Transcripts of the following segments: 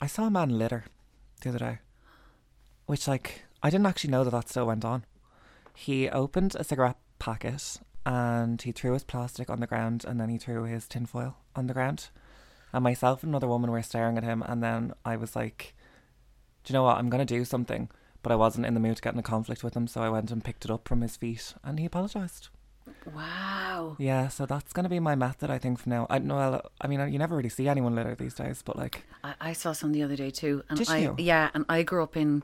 I saw a man litter the other day, which like I didn't actually know that that still went on. He opened a cigarette packet and he threw his plastic on the ground and then he threw his tinfoil on the ground. And myself and another woman were staring at him and then I was like, Do you know what? I'm gonna do something. But I wasn't in the mood to get in a conflict with him, so I went and picked it up from his feet and he apologised. Wow. Yeah, so that's gonna be my method, I think, from now. I know. Well, I mean, you never really see anyone litter these days, but like, I, I saw some the other day too. And Did I, you? Yeah, and I grew up in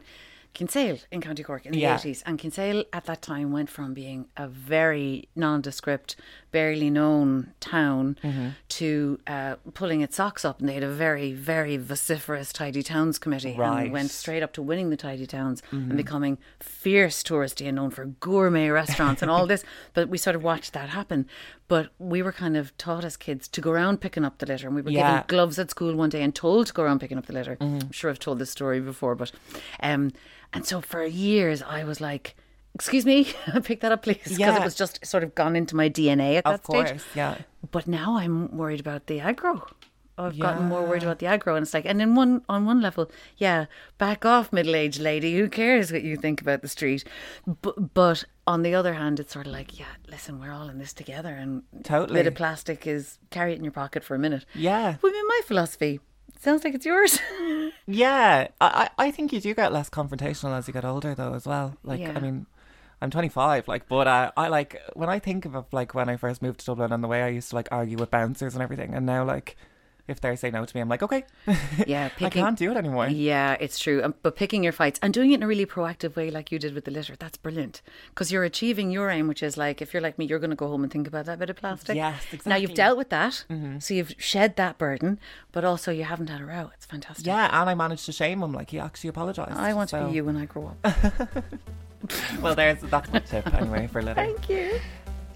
Kinsale in County Cork in the Yeah. 80s. And Kinsale at that time went from being a very nondescript, barely known town Mm-hmm. to uh, pulling its socks up. And they had a very, very vociferous Tidy Towns committee Right. Mm-hmm. and went straight up to winning the Tidy Towns and becoming fierce touristy and known for gourmet restaurants and all this. But we sort of watched that happen. But we were kind of taught as kids to go around picking up the litter. And we were Yeah. given gloves at school one day and told to go around picking up the litter. Mm-hmm. I'm sure I've told this story before, but um, and so for years I was like, "Excuse me, pick that up, please," because Yeah. it was just sort of gone into my DNA at that of course, stage. yeah. But now I'm worried about the aggro. I've gotten more worried about the aggro, and it's like, and in one on one level, yeah, back off, middle aged lady. Who cares what you think about the street? But but on the other hand, it's sort of like, yeah, listen, we're all in this together, and Totally. bit of plastic is carry it in your pocket for a minute. Yeah. Well, in my philosophy, sounds like it's yours. Yeah, I, I I think you do get less confrontational as you get older, though, as well. Like, Yeah. I mean, I'm 25, like, but uh, I like when I think of like when I first moved to Dublin and the way I used to like argue with bouncers and everything, and now like if they say no to me, I'm like, okay, yeah, I can't do it anymore. Yeah, it's true. Um, but picking your fights and doing it in a really proactive way, like you did with the litter, that's brilliant. Because you're achieving your aim, which is like, if you're like me, you're going to go home and think about that bit of plastic. Yes, exactly. Now you've dealt with that, so you've shed that burden, but also you haven't had a row. It's fantastic. Yeah, and I managed to shame him. Like he actually apologized. I want to so- be you when I grow up. Well, there's that's my tip anyway for litter. Thank you.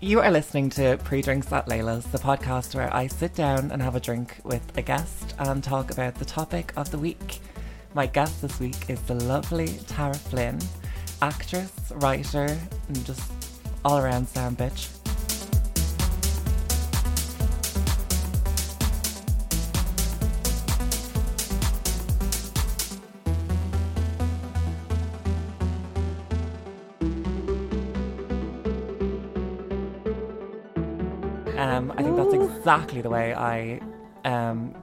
You are listening to Pre Drinks at Laylah's, the podcast where I sit down and have a drink with a guest and talk about the topic of the week. My guest this week is the lovely Tara Flynn, actress, writer, and just all around sound bitch. Um, I think that's exactly the way I um,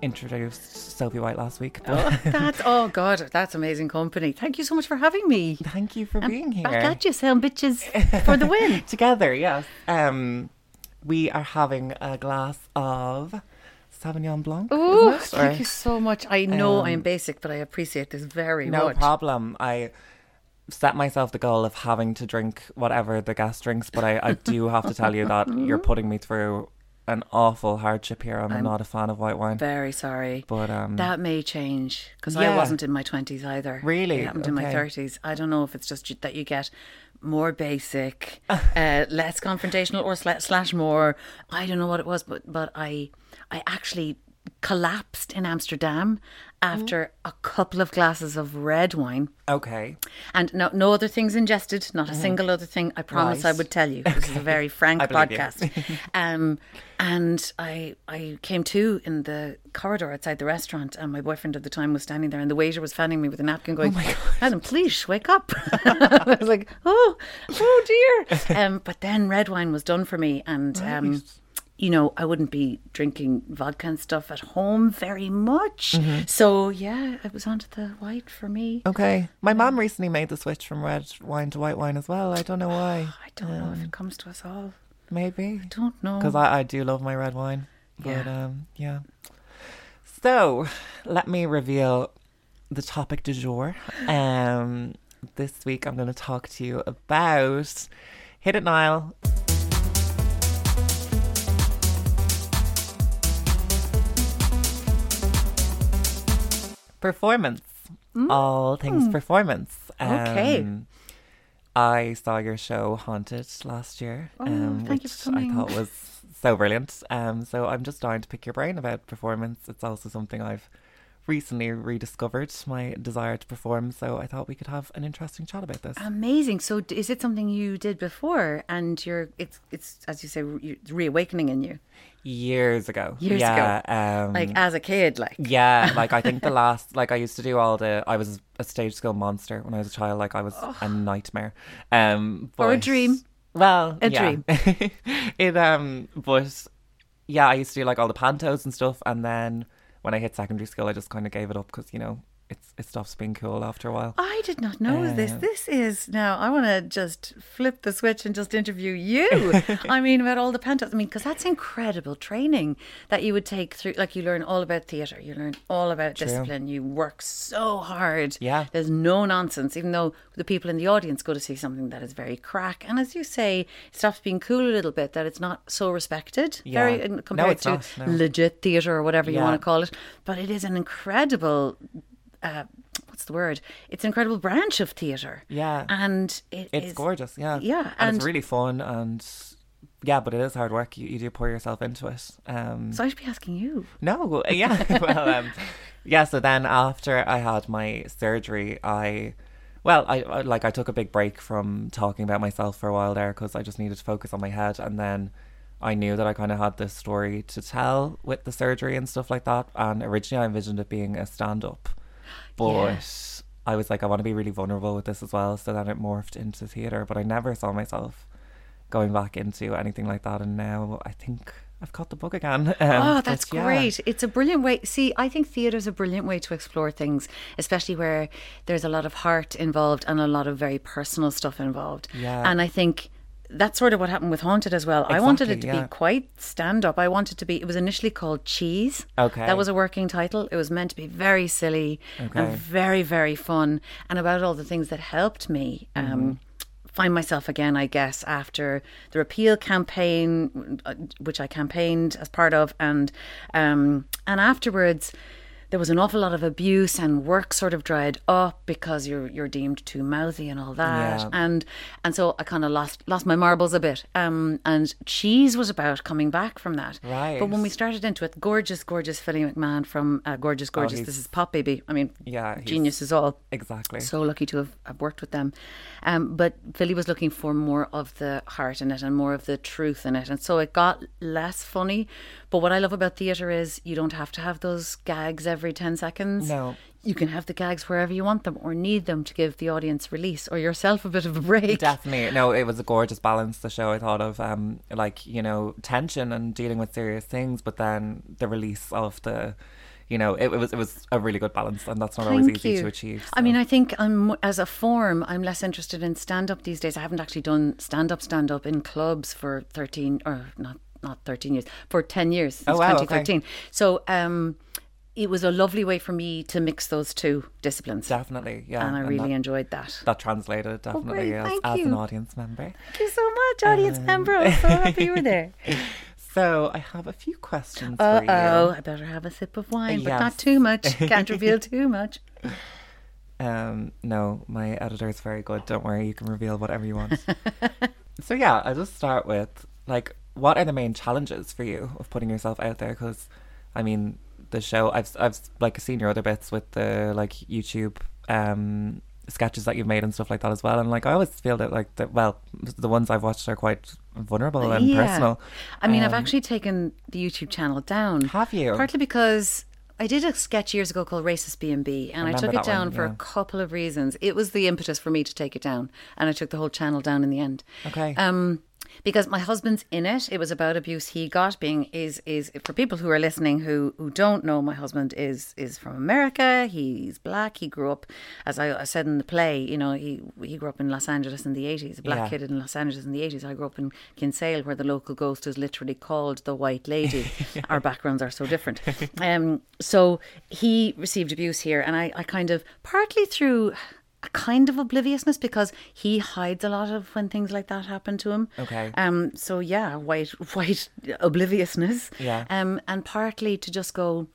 introduced Sophie White last week. But That's oh god, that's amazing company. Thank you so much for having me. thank you for being here. Back at you, sound bitches, for the win. Together, yes. Um, we are having a glass of Sauvignon Blanc. Oh? Or- thank you so much. I know I am Um, basic, but I appreciate this very No much. No problem. I set myself the goal of having to drink whatever the guest drinks, but I, I do have to tell you that you're putting me through an awful hardship here. I'm, I'm not a fan of white wine. Very sorry. But um, That may change because I wasn't in my 20s either. Really? It happened in my 30s. I don't know if it's just that you get more basic, uh, less confrontational, or sla- slash more. I don't know what it was, but but I I actually collapsed in Amsterdam after a couple of glasses of red wine. okay. And no, no other things ingested, not a single other thing. I promise I would tell you. This is a very frank I believe you. podcast. um, and I I came to in the corridor outside the restaurant, and my boyfriend at the time was standing there, and the waiter was fanning me with a napkin, going, "Adam, please wake up." I was like, "Oh, oh dear." Um, but then red wine was done for me, and um, Right. You know, I wouldn't be drinking vodka and stuff at home very much. Mm-hmm. So yeah, it was onto the white for me. Okay. My mom recently made the switch from red wine to white wine as well. I don't know why. I don't know if it comes to us all. Maybe. I don't know. Because I, I do love my red wine. But Yeah. um, yeah. So let me reveal the topic du jour. Um, this week I'm going to talk to you about Hit It Niall. Performance. All things performance. Okay. Um, I saw your show Haunted last year, Oh, um, which I thought was so brilliant. Um, so I'm just dying to pick your brain about performance. It's also something I've recently rediscovered my desire to perform, so I thought we could have an interesting chat about this. Amazing. So, is it something you did before, and you're it's it's as you say, re- reawakening in you, Years ago. Years yeah, Um, like as a kid, like yeah, like I think the last, like I used to do all the, I was a stage school monster when I was a child. Like I was a nightmare. Um, Or a dream. Well, A yeah. it um, but yeah, I used to do like all the pantos and stuff, and then when I hit secondary school, I just kind of gave it up because you know it's it stops being cool after a while. I did not know this. Uh, This is now. I want to just flip the switch and just interview you. I mean, about all the pantos. I mean, because that's incredible training that you would take through. Like you learn all about theatre, you learn all about discipline. You work so hard. Yeah. there's no nonsense. Even though the people in the audience go to see something that is very crack, and as you say, it stops being cool a little bit. That it's not so respected. Yeah. Very No, compared it's to not, no. legit theatre or whatever you want to call it. But it is an incredible uh, what's the word? It's an incredible branch of theatre. Yeah. and it It's is- gorgeous, yeah, Yeah, and, and- it's really fun, and yeah, but it is hard work. You, you do pour yourself into it. Um, So I should be asking you. No, yeah. well, um, yeah. So then after I had my surgery, I, well, I I- like I took a big break from talking about myself for a while there because I just needed to focus on my head, and then I knew that I kind of had this story to tell with the surgery and stuff like that. And originally, I envisioned it being a stand-up, but. Yeah. I was like, I want to be really vulnerable with this as well. So then it morphed into theatre, but I never saw myself going back into anything like that. And now I think I've caught the bug again. Um, Oh, but that's yeah. great. It's a brilliant way. See, I think theatre is a brilliant way to explore things, especially where there's a lot of heart involved and a lot of very personal stuff involved. Yeah. And I think that's sort of what happened with Haunted as well. I wanted it to yeah. be quite stand up. I wanted to be, it was initially called Cheese. Okay. That was a working title. It was meant to be very silly Okay. and very, very fun and about all the things that helped me. Mm-hmm. Um, Find myself again, I guess, after the repeal campaign, uh, which I campaigned as part of, and um, and afterwards, there was an awful lot of abuse and work sort of dried up because you're you're deemed too mouthy and all that Yeah. and and so I kind of lost lost my marbles a bit um and cheese was about coming back from that Right. but when we started into it gorgeous gorgeous Philly McMahon from uh, gorgeous gorgeous he's- this is Pop Baby I mean Yeah, genius is all Exactly. so lucky to have, have worked with them. Um, but Philly was looking for more of the heart in it and more of the truth in it. And so it got less funny. But what I love about theatre is you don't have to have those gags every 10 seconds. No. You can have the gags wherever you want them or need them to give the audience release or yourself a bit of a break. Definitely. No, it was a gorgeous balance, the show I thought of. Um like, you know, tension and dealing with serious things, but then the release of the you know, it, it was it was a really good balance and that's not always easy you. to achieve. I mean, I think I'm as a form, I'm less interested in stand up these days. I haven't actually done stand up, stand up in clubs for 13 or not not 13 years, for 10 years since Oh, wow, okay. 2013. So, um it was a lovely way for me to mix those two disciplines. definitely, yeah. and I really that, enjoyed that. that translated definitely great, as, as an audience member. Thank you so much, audience Um, member. I'm so happy you were there. So I have a few questions Uh for you. oh, I better have a sip of wine, but not too much. Can't reveal too much. Um, no, my editor is very good. Don't worry, you can reveal whatever you want. so yeah, I'll just start with like, what are the main challenges for you of putting yourself out there? Because, I mean, the show I've I've like seen your other bits with the like YouTube um sketches that you've made and stuff like that as well. And like, I always feel that like the well, the ones I've watched are quite vulnerable and Yeah. personal. I mean, I've Um, actually taken the YouTube channel down. Have you? Partly because I did a sketch years ago called Racist B&B and I, took it down one, for a couple of reasons. It was the impetus for me to take it down and I took the whole channel down in the end. Okay. Um because my husband's in it. It was about abuse he got. Being is is for people who are listening who who don't know, my husband is is from America. He's black. He grew up, as I, I said in the play. You know, he he grew up in Los Angeles in the eighties. A black Yeah. kid in Los Angeles in the eighties. I grew up in Kinsale, where the local ghost is literally called the White Lady. Our backgrounds are so different. Um, so he received abuse here, and I I kind of partly through a kind of obliviousness because he hides a lot of when things like that happen to him. Okay. Um. So yeah, white white obliviousness. Yeah. Um. And partly to just go.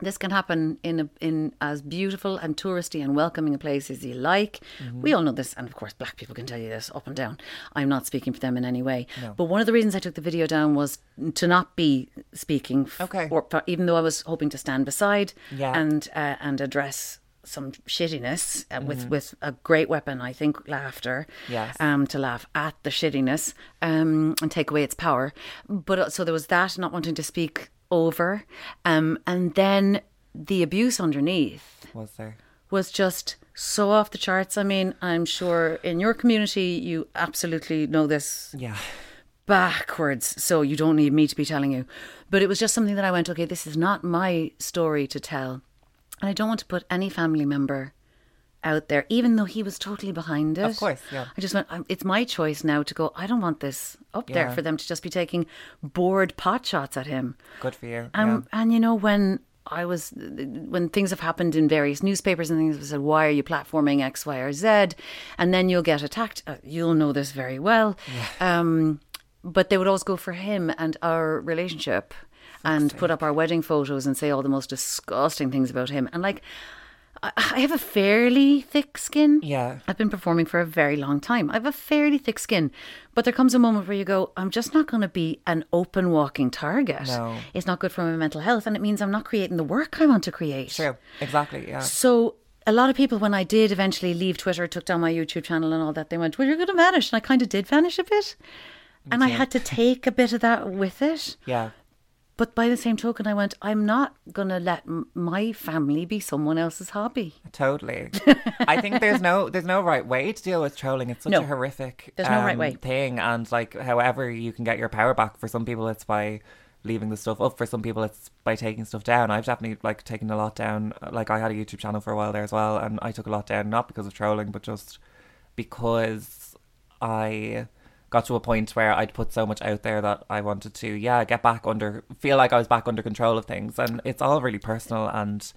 This can happen in a, in as beautiful and touristy and welcoming a place as you like. We all know this, and of course, black people can tell you this up and down. I'm not speaking for them in any way. no. But one of the reasons I took the video down was to not be speaking, f- Okay. or, even though I was hoping to stand beside Yeah. and uh, and address some shittiness uh, with with a great weapon. I think laughter. Yes. Um, to laugh at the shittiness um, and take away its power. But uh, so there was that, not wanting to speak over, um, and then the abuse underneath Was there? was just so off the charts. I mean, I'm sure in your community you absolutely know this Yeah. backwards, so you don't need me to be telling you. But it was just something that I went, okay, this is not my story to tell. And I don't want to put any family member out there, even though he was totally behind it. Of course, yeah. I just went, it's my choice now to go, I don't want this up there for them to just be taking bored pot shots at him. Good for you. Um, And you know when I was when things have happened in various newspapers and things have said, "Why are you platforming X, Y, or Z?" And then you'll get attacked. Uh, you'll know this very well. Um, but they would always go for him and our relationship, and put up our wedding photos and say all the most disgusting things about him. And like, I have a fairly thick skin. Yeah. I've been performing for a very long time. I have a fairly thick skin. But there comes a moment where you go, I'm just not going to be an open walking target. No. It's not good for my mental health. And it means I'm not creating the work I want to create. True. Exactly. Yeah. So a lot of people, when I did eventually leave Twitter, took down my YouTube channel and all that, they went, Well, you're going to vanish. And I kind of did vanish a bit. And I had to take a bit of that with it. Yeah. But by the same token, I went, I'm not going to let m- my family be someone else's hobby. Totally. I think there's no there's no right way to deal with trolling. It's such No. a horrific There's no right um, way. thing and like however you can get your power back for some people it's by leaving the stuff up for some people it's by taking stuff down. I've definitely like taken a lot down. Like I had a YouTube channel for a while there as well and I took a lot down not because of trolling but just because I got to a point where I'd put so much out there that I wanted to yeah, get back under feel like I was back under control of things and it's all really personal and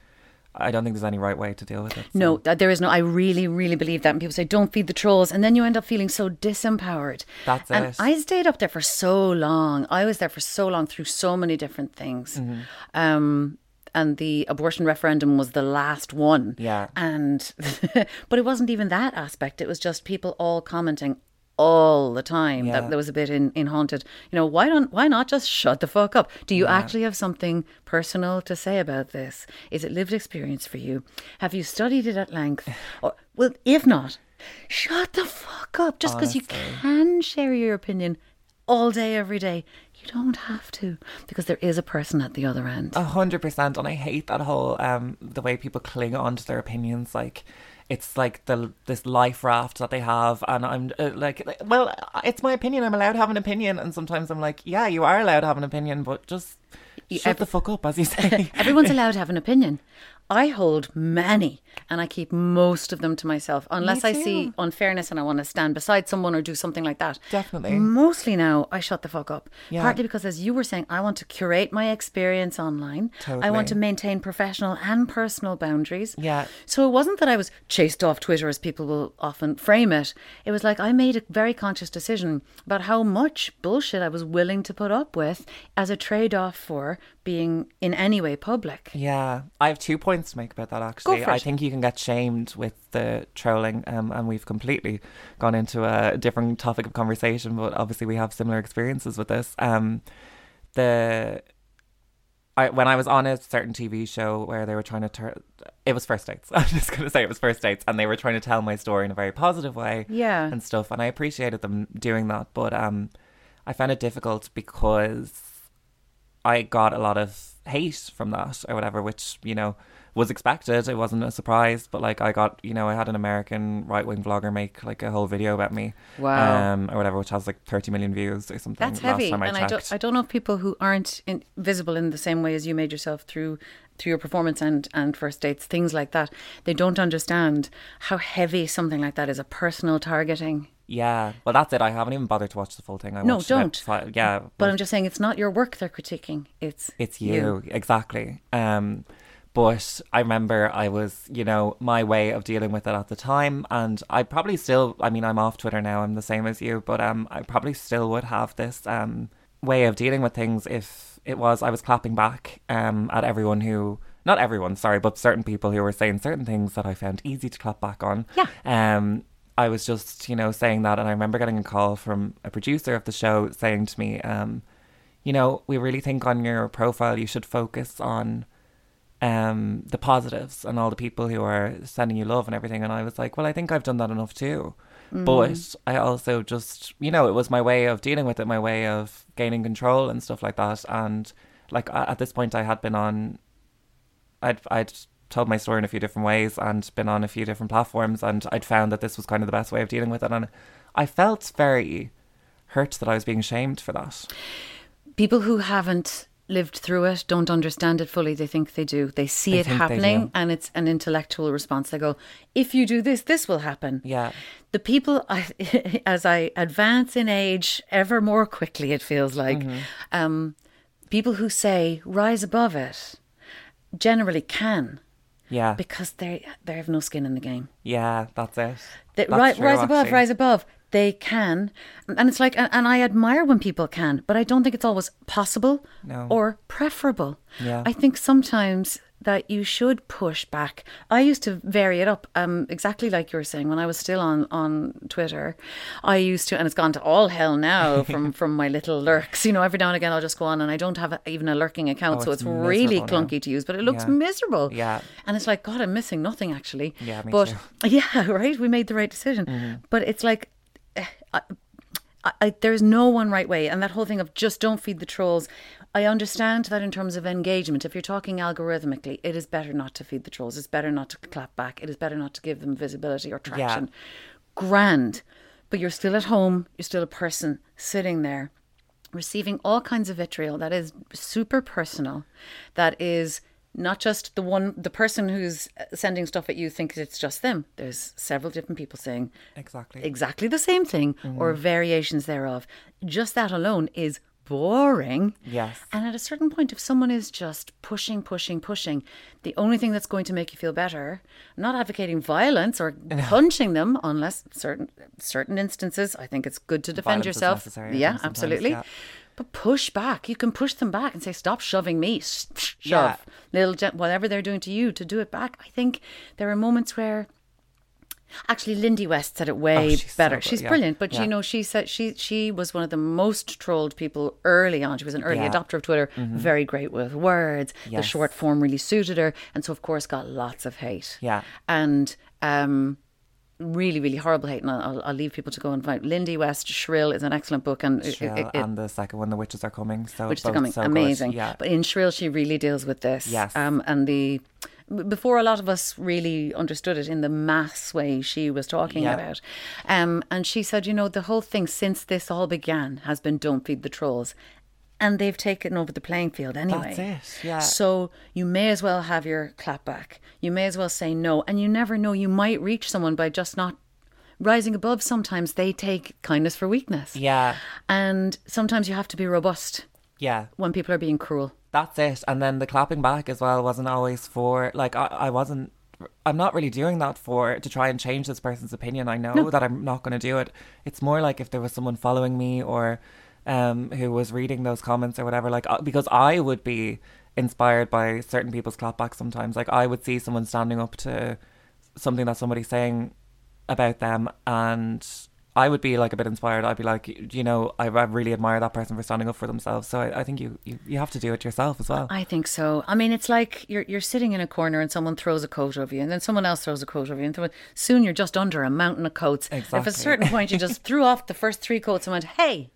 I don't think there's any right way to deal with it. so- No, there is no. I really, really believe that. And people say, don't feed the trolls. And then you end up feeling so disempowered. That's and it. I stayed up there for so long. I was there for so long through so many different things. Mm-hmm. Um, and the abortion referendum was the last one. Yeah. And, but it wasn't even that aspect. It was just people all commenting all the time Yeah. that there was a bit in, in haunted. You know why don't why not just shut the fuck up? Do you actually have something personal to say about this? Is it lived experience for you? Have you studied it at length? Or well if not shut the fuck up. Just because you can share your opinion all day every day. You don't have to because there is a person at the other end. A hundred percent, and I hate that whole um the way people cling on to their opinions. Like it's like the this life raft that they have, and I'm uh, like, like, well, it's my opinion. I'm allowed to have an opinion, and sometimes I'm like, yeah, you are allowed to have an opinion, but just shut ev- the fuck up, as you say. Everyone's allowed to have an opinion. I hold many and I keep most of them to myself unless I see unfairness and I want to stand beside someone or do something like that. Definitely. Mostly now I shut the fuck up. Yeah. Partly because as you were saying, I want to curate my experience online. Totally. I want to maintain professional and personal boundaries. Yeah. So it wasn't that I was chased off Twitter as people will often frame it. It was like I made a very conscious decision about how much bullshit I was willing to put up with as a trade off for being in any way public. Yeah, I have two points to make about that. Actually, I think you can get shamed with the trolling, um, and we've completely gone into a different topic of conversation. But obviously, we have similar experiences with this. Um, the I when I was on a certain TV show where they were trying to turn, it was first dates. I'm just gonna say it was first dates, and they were trying to tell my story in a very positive way Yeah. and stuff, and I appreciated them doing that. But um, I found it difficult because I got a lot of hate from that or whatever, which you know was expected. It wasn't a surprise, but like I got, you know, I had an American right wing vlogger make like a whole video about me, Wow. um, or whatever, which has like thirty million views or something. That's last heavy, time I and I don't, I don't know if people who aren't in, visible in the same way as you made yourself through through your performance and and first dates, things like that, they don't understand how heavy something like that is. A personal targeting. yeah, well, that's it. I haven't even bothered to watch the full thing. I No, don't. fi- yeah, But I'm just saying, it's not your work they're critiquing. It's It's you, exactly. Um, but I remember I was, you know, my way of dealing with it at the time, and I probably still. I mean, I'm off Twitter now. I'm the same as you, but um, I probably still would have this um way of dealing with things if it was I was clapping back um at everyone who not everyone, sorry, but certain people who were saying certain things that I found easy to clap back on. Yeah. Um, I was just, you know, saying that, and I remember getting a call from a producer of the show saying to me, um, you know, we really think on your profile you should focus on um, the positives and all the people who are sending you love and everything. And I was like, well, I think I've done that enough too. But I also just, you know, it was my way of dealing with it, my way of gaining control and stuff like that. And like at this point, I had been on, I'd, I'd told my story in a few different ways and been on a few different platforms. And I'd found that this was kind of the best way of dealing with it. And I felt very hurt that I was being shamed for that. People who haven't lived through it don't understand it fully. They think they do. They see They it happening and it's an intellectual response. They go, if you do this, this will happen. Yeah. The people, I, as I advance in age ever more quickly, it feels like, Mm-hmm. um, people who say rise above it generally can Yeah. because they they have no skin in the game. Yeah, that's it. That That's rise, true, rise above, rise above. They can, and it's like, and, I admire when people can, but I don't think it's always possible No. or preferable. Yeah. I think sometimes that you should push back. I used to vary it up, um, exactly like you were saying when I was still on on Twitter. I used to, and it's gone to all hell now from from my little lurks. You know, every now and again I'll just go on, and I don't have a, even a lurking account, Oh, so it's it's, really miserable now. clunky to use. But it looks Yeah. miserable. Yeah. and it's like God, I'm missing nothing actually. Yeah, but too. yeah, right. We made the right decision. Mm-hmm. But it's like I, I, there's no one right way, and that whole thing of just don't feed the trolls. I understand that in terms of engagement, if you're talking algorithmically, it is better not to feed the trolls. It's better not to clap back. It is better not to give them visibility or traction. Grand, but you're still at home. You're still a person sitting there receiving all kinds of vitriol that is super personal that is not just the one the person who's sending stuff at you thinks it's just them. There's several different people saying Exactly. exactly the same thing or variations thereof. Just that alone is boring. Yes. and at a certain point if someone is just pushing pushing pushing the only thing that's going to make you feel better not advocating violence or punching them unless certain certain instances i think it's good to defend Violence yourself. yeah absolutely. yeah. But push back. You can push them back and say, "Stop shoving me." Sh- sh- Shove, Yeah. little gen- whatever they're doing to you to do it back. I think there are moments where. Actually, Lindy West said it way Oh, she's so better. good, she's yeah. brilliant, but Yeah. you know, she said she she was one of the most trolled people early on. She was an early Yeah. Mm-hmm. adopter of Twitter, very great with words. The short form really suited her, and so of course got lots of hate. Yeah. and um, really, really horrible hate. And I'll, I'll leave people to go and find Lindy West. Shrill is an excellent book, and Shrill it- it- and the second one, The Witches Are Coming. So is both coming so good. amazing. Yeah. But in Shrill, she really deals with this. Yes. Um, and the before a lot of us really understood it in the mass way she was talking Yeah. about. Um, and she said, you know, the whole thing since this all began has been don't feed the trolls. And they've taken over the playing field anyway. That's it, yeah. So you may as well have your clap back. You may as well say no. And you never know, you might reach someone by just not rising above. Sometimes they take kindness for weakness. yeah. And sometimes you have to be robust Yeah. when people are being cruel. That's it. And then the clapping back as well wasn't always for like I, I wasn't I'm not really doing that for to try and change this person's opinion. I know that I'm not going to do it. It's more like if there was someone following me or um who was reading those comments or whatever like uh, because I would be inspired by certain people's clapbacks sometimes. Like I would see someone standing up to something that somebody's saying about them and I would be like a bit inspired. I'd be like, you know, I, I really admire that person for standing up for themselves. So I, I think you, you, you have to do it yourself as well. I think so. I mean, it's like you're you're sitting in a corner and someone throws a coat over you, and then someone else throws a coat over you, and th- soon you're just under a mountain of coats. Exactly. If at a certain point you just threw off the first three coats and went, "Hey,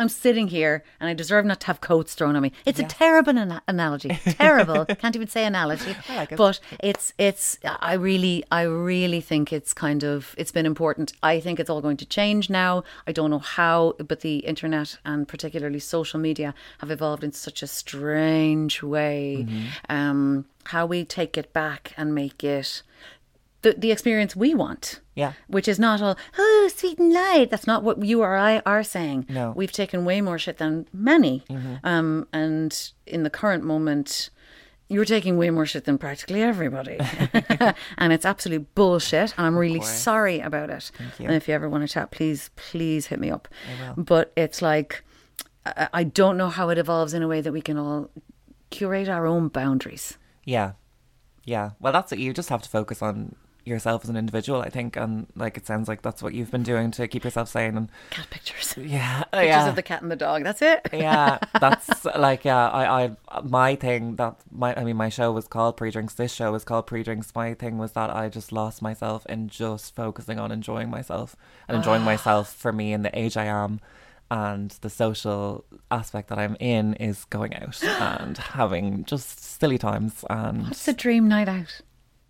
I'm sitting here and I deserve not to have coats thrown on me." It's a terrible ana- analogy. Terrible. Can't even say analogy. I like it. But it's it's. I really I really think it's kind of it's been important. I think it's all going to change now. I don't know how, but the internet and particularly social media have evolved in such a strange way. Um, how we take it back and make it the the experience we want. Yeah. Which is not all, oh, sweet and light. That's not what you or I are saying. No. Mm-hmm. We've taken way more shit than many. Um, and in the current moment, you're taking way more shit than practically everybody. and it's absolute bullshit. And I'm really sorry about it. you. And if you ever want to chat, please, please hit me up. But it's like, I, I don't know how it evolves in a way that we can all curate our own boundaries. Yeah. Yeah. Well, that's it. You just have to focus on yourself as an individual, I think, and like it sounds like that's what you've been doing to keep yourself sane. And Cat pictures. yeah, Pictures oh, yeah. of the cat and the dog. That's it. yeah, that's like yeah. I, I my thing that my I mean my show was called pre drinks. This show was called pre drinks. My thing was that I just lost myself in just focusing on enjoying myself and enjoying ah. myself for me in the age I am. And the social aspect that I'm in is going out and having just silly times and What's the dream night out?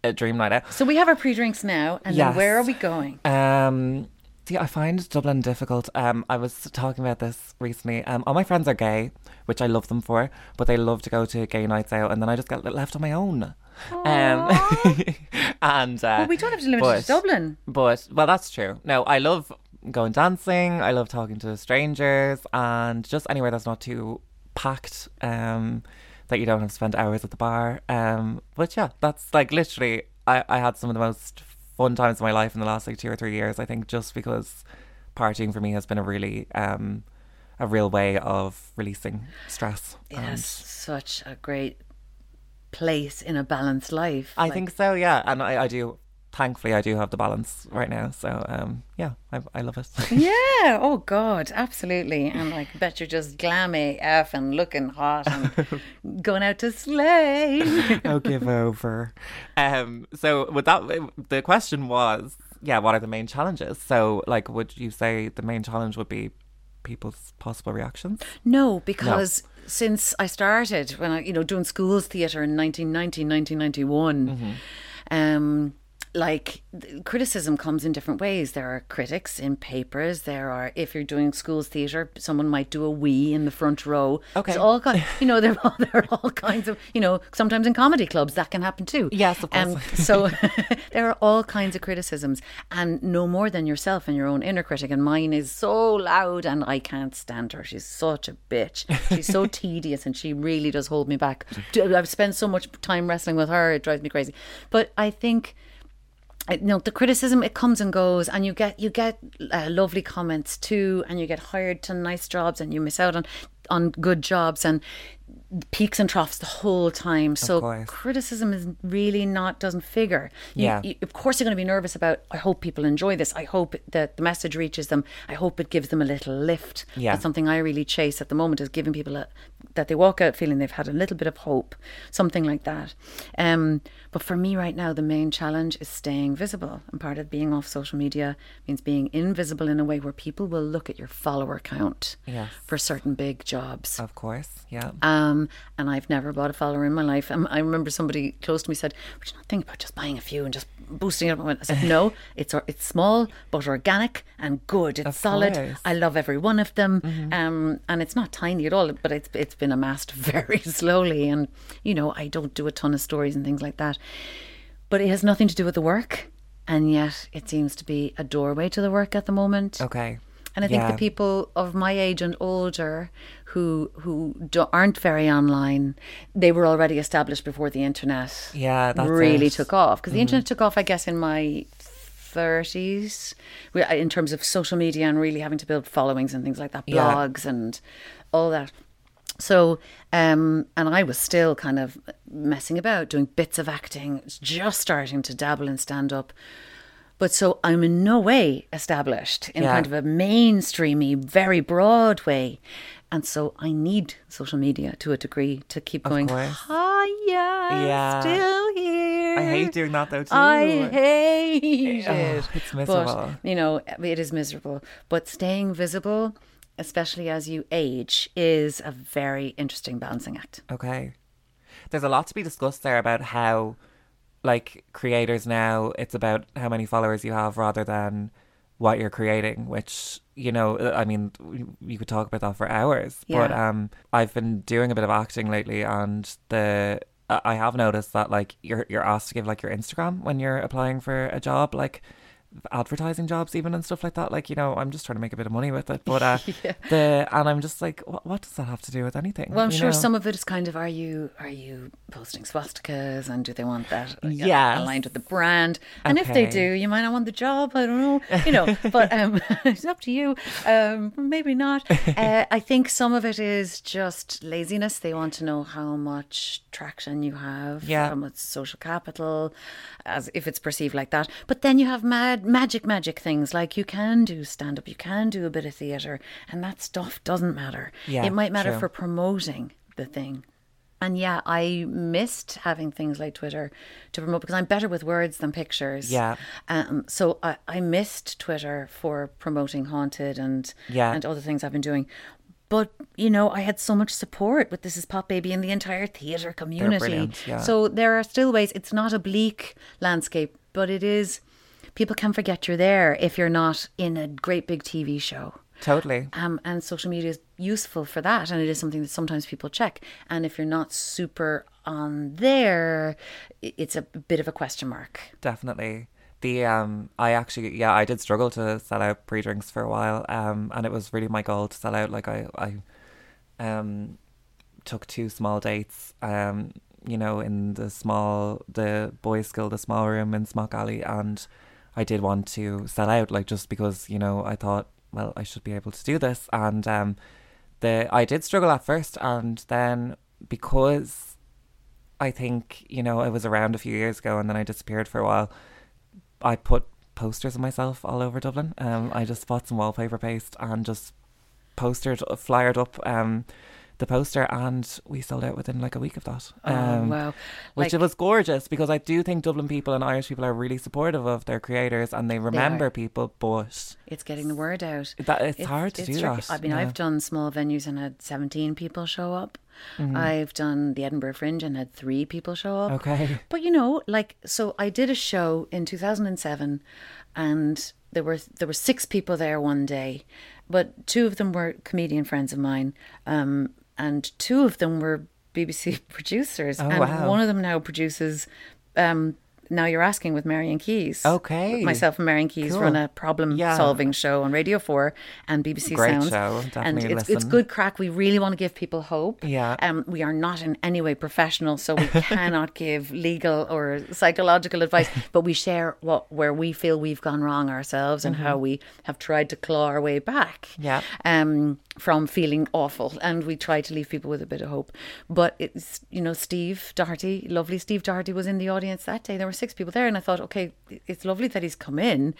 A dream night out. So we have our pre-drinks now, and then where are we going? Um, see, I find Dublin difficult. Um, I was talking about this recently. Um, all my friends are gay, which I love them for, but they love to go to gay nights out, and then I just get left on my own. Um, and uh, Well, we don't have to limit it to Dublin. but well, that's true. No, I love going dancing. I love talking to strangers, and just anywhere that's not too packed. Um, that you don't have to spend hours at the bar. Um, but yeah, that's like literally. I I had some of the most fun times of my life in the last like two or three years. I think just because partying for me has been a really um a real way of releasing stress. Yes, And such a great place in a balanced life. I Like, think so. Yeah, and I, I do. Thankfully, I do have the balance right now. So um, yeah, I I love it. Yeah. Oh God, absolutely. And like, bet you're just glammy AF and looking hot and going out to slay. oh, give over. Um, so with that, the question was, yeah, what are the main challenges? So, like, would you say the main challenge would be people's possible reactions? No, because since I started when I, you know, doing schools theatre in 1990, 1991, um, like criticism comes in different ways. There are critics in papers. There are, if you're doing schools theatre, someone might do a wee in the front row. Okay. It's all kind, you know, there are, there are all kinds of, you know, sometimes in comedy clubs that can happen too. Yes, of course. Um, so there are all kinds of criticisms, and no more than yourself and your own inner critic. And mine is so loud, and I can't stand her. She's such a bitch. She's so tedious, and she really does hold me back. I've spent so much time wrestling with her; it drives me crazy. But I think. I- No, the criticism it comes and goes, and you get you get uh, lovely comments too, and you get hired to nice jobs, and you miss out on on good jobs and peaks and troughs the whole time. So course. criticism is really not doesn't figure. You- Yeah. you- of course, you're going to be nervous about. I hope people enjoy this. I hope that the message reaches them. I hope it gives them a little lift. Yeah. That's something I really chase at the moment is giving people a, that they walk out feeling they've had a little bit of hope, something like that. Um, but for me right now, the main challenge is staying visible. And part of being off social media means being invisible in a way where people will look at your follower count Yes. for certain big jobs. Of course, yeah. Um, and I've never bought a follower in my life. Um, I remember somebody close to me said, "Would you not think about just buying a few and just boosting it?" I said, "No, it's it's small but organic and good. It's Of solid. course. I love every one of them. Um, and it's not tiny at all, but it's it's been amassed very slowly. And you know, I don't do a ton of stories and things like that, but it has nothing to do with the work." And yet, it seems to be a doorway to the work at the moment. Okay. And I think Yeah. the people of my age and older who who aren't very online, they were already established before the internet Yeah, really it. Mm-hmm. took off. Because the internet took off, I guess, in my 30s in terms of social media and really having to build followings and things like that, Yeah. blogs and all that. So, um, and I was still kind of messing about, doing bits of acting, just starting to dabble in stand up. But so I'm in no way established in Yeah. kind of a mainstreamy, very broad way. And so I need social media to a degree to keep going. course. Hiya, Yeah. still here. I hate doing that though too. I hate it. it's miserable. But, you know, it is miserable. But staying visible, especially as you age, is a very interesting balancing act. Okay. There's a lot to be discussed there about how, like, creators now, it's about how many followers you have rather than what you're creating, which, you know, uh, I mean, you could talk about that for hours. Yeah. But um, I've been doing a bit of acting lately, and the I I have noticed that, like, you're, you're asked to give, like, your Instagram when you're applying for a job. Like, advertising jobs even and stuff like that. Like you know, I'm just trying to make a bit of money with it. But uh, Yeah. the and I'm just like, what, what does that have to do with anything? Well, I'm sure know? some of it is kind of are you are you posting swastikas and do they want that uh, Yes. aligned with the brand? And if they do, you might not want the job. I don't know, you know. but um, it's up to you. Um, maybe not. Uh, I think some of it is just laziness. They want to know how much traction you have, Yeah. how much social capital, as if it's perceived like that. But then you have mad magic, magic things like you can do stand up, you can do a bit of theatre, and that stuff doesn't matter. Yeah, it might matter true. for promoting the thing. And yeah, I missed having things like Twitter to promote because I'm better with words than pictures. Yeah. Um, so I, I missed Twitter for promoting Haunted and Yeah. and other things I've been doing. But you know, I had so much support with This Is Pop Baby and the entire theatre community. yeah. So there are still ways. It's not a bleak landscape, but it is. People can forget you're there if you're not in a great big TV show. Totally. Um, and social media is useful for that, and it is something that sometimes people check. And if you're not super on there, it's a bit of a question mark. Definitely. The um I actually yeah, I did struggle to sell out pre drinks for a while. Um and it was really my goal to sell out. Like I I um took two small dates, um, you know, in the small the boys' school, the small room in Smock Alley and I did want to sell out, like just because, you know, I thought, well, I should be able to do this and um the I did struggle at first and then because I think, you know, it was around a few years ago and then I disappeared for a while. I put posters of myself all over Dublin. Um, I just bought some wallpaper paste and just postered, flyered up um, the poster, and we sold out within like a week of that. Oh, Um, wow. Which Like- it was gorgeous because I do think Dublin people and Irish people are really supportive of their creators and they remember people, but It's getting the word out. that it's, hard to it's do tricky. that. I mean, yeah. I've done small venues and had 17 people show up. Mm-hmm. I've done the Edinburgh Fringe and had three people show up. Okay. But you know, like so I did a show in 2007 and there were there were six people there one day, but two of them were comedian friends of mine. Um and two of them were BBC producers Oh, and wow. one of them now produces um now you're asking with Marian Keyes. Okay. Myself and Marian Keyes Cool. run a problem Yeah. solving show on Radio 4 and BBC Great Sounds. show. and Definitely it's, it's listen. good crack. We really want to give people hope. Yeah. Um, we are not in any way professional, so we cannot give legal or psychological advice, but we share what where we feel we've gone wrong ourselves and how we have tried to claw our way back. Mm-hmm. Yeah. Um, from feeling awful, and we try to leave people with a bit of hope. But it's you know Steve Doherty, lovely Steve Doherty, was in the audience that day. There were six people there, and I thought, okay, it's lovely that he's come in,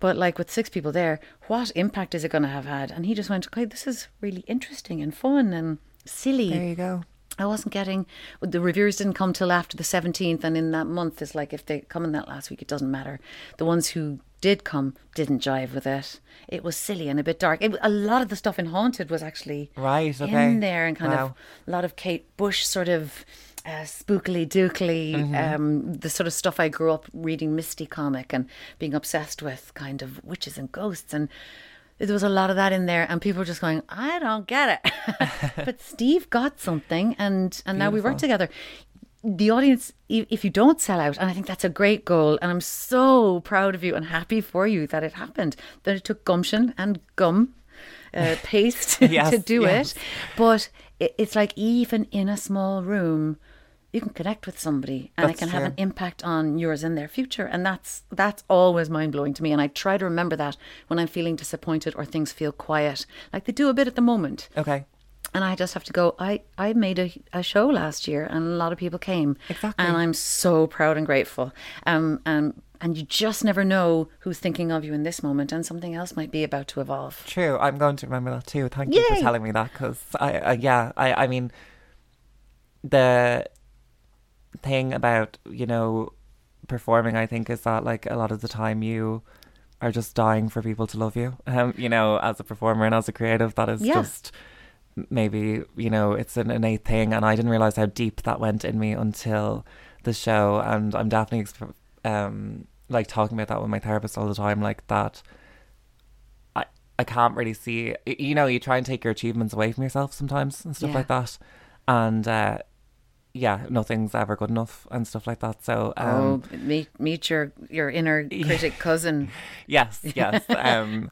but like with six people there, what impact is it going to have had? And he just went, okay, this is really interesting and fun and silly. There you go. I wasn't getting the reviewers didn't come till after the seventeenth, and in that month, it's like if they come in that last week, it doesn't matter. The ones who did come didn't jive with it. It was silly and a bit dark. It, a lot of the stuff in Haunted was actually Right, okay. in there, and kind of a lot of Kate Bush sort of. Uh, spookily dookily, Mm-hmm. um, the sort of stuff I grew up reading Misty comic and being obsessed with, kind of witches and ghosts, and there was a lot of that in there, and people were just going, "I don't get it," but Steve got something, and and now we work together. The audience, if you don't sell out, and I think that's a great goal, and I'm so proud of you and happy for you that it happened. That it took gumption and gum, uh, paste Yes, to do yes. it, but it, it's like even in a small room. You can connect with somebody, and it That's can have an impact on yours and their future, and that's that's always mind blowing to me. And I try to remember that when I'm feeling disappointed or things feel quiet, like they do a bit at the moment Okay. and I just have to go. I I made a, a show last year, and a lot of people came. Exactly. And I'm so proud and grateful. Um, and and you just never know who's thinking of you in this moment, and something else might be about to evolve. True, I'm going to remember that too. Thank you for telling me that because I, I, yeah, I, I mean, the thing about you know performing, I think, is that like a lot of the time you are just dying for people to love you. Um, you know, as a performer and as a creative, that is Yeah. just maybe you know it's an innate thing, and I didn't realize how deep that went in me until the show, and I'm definitely um like talking about that with my therapist all the time, like that. I I can't really see. You know, you try and take your achievements away from yourself sometimes and stuff Yeah. like that, and uh, yeah, nothing's ever good enough and stuff like that. So, um, oh, meet meet your your inner critic cousin. yes, yes. um,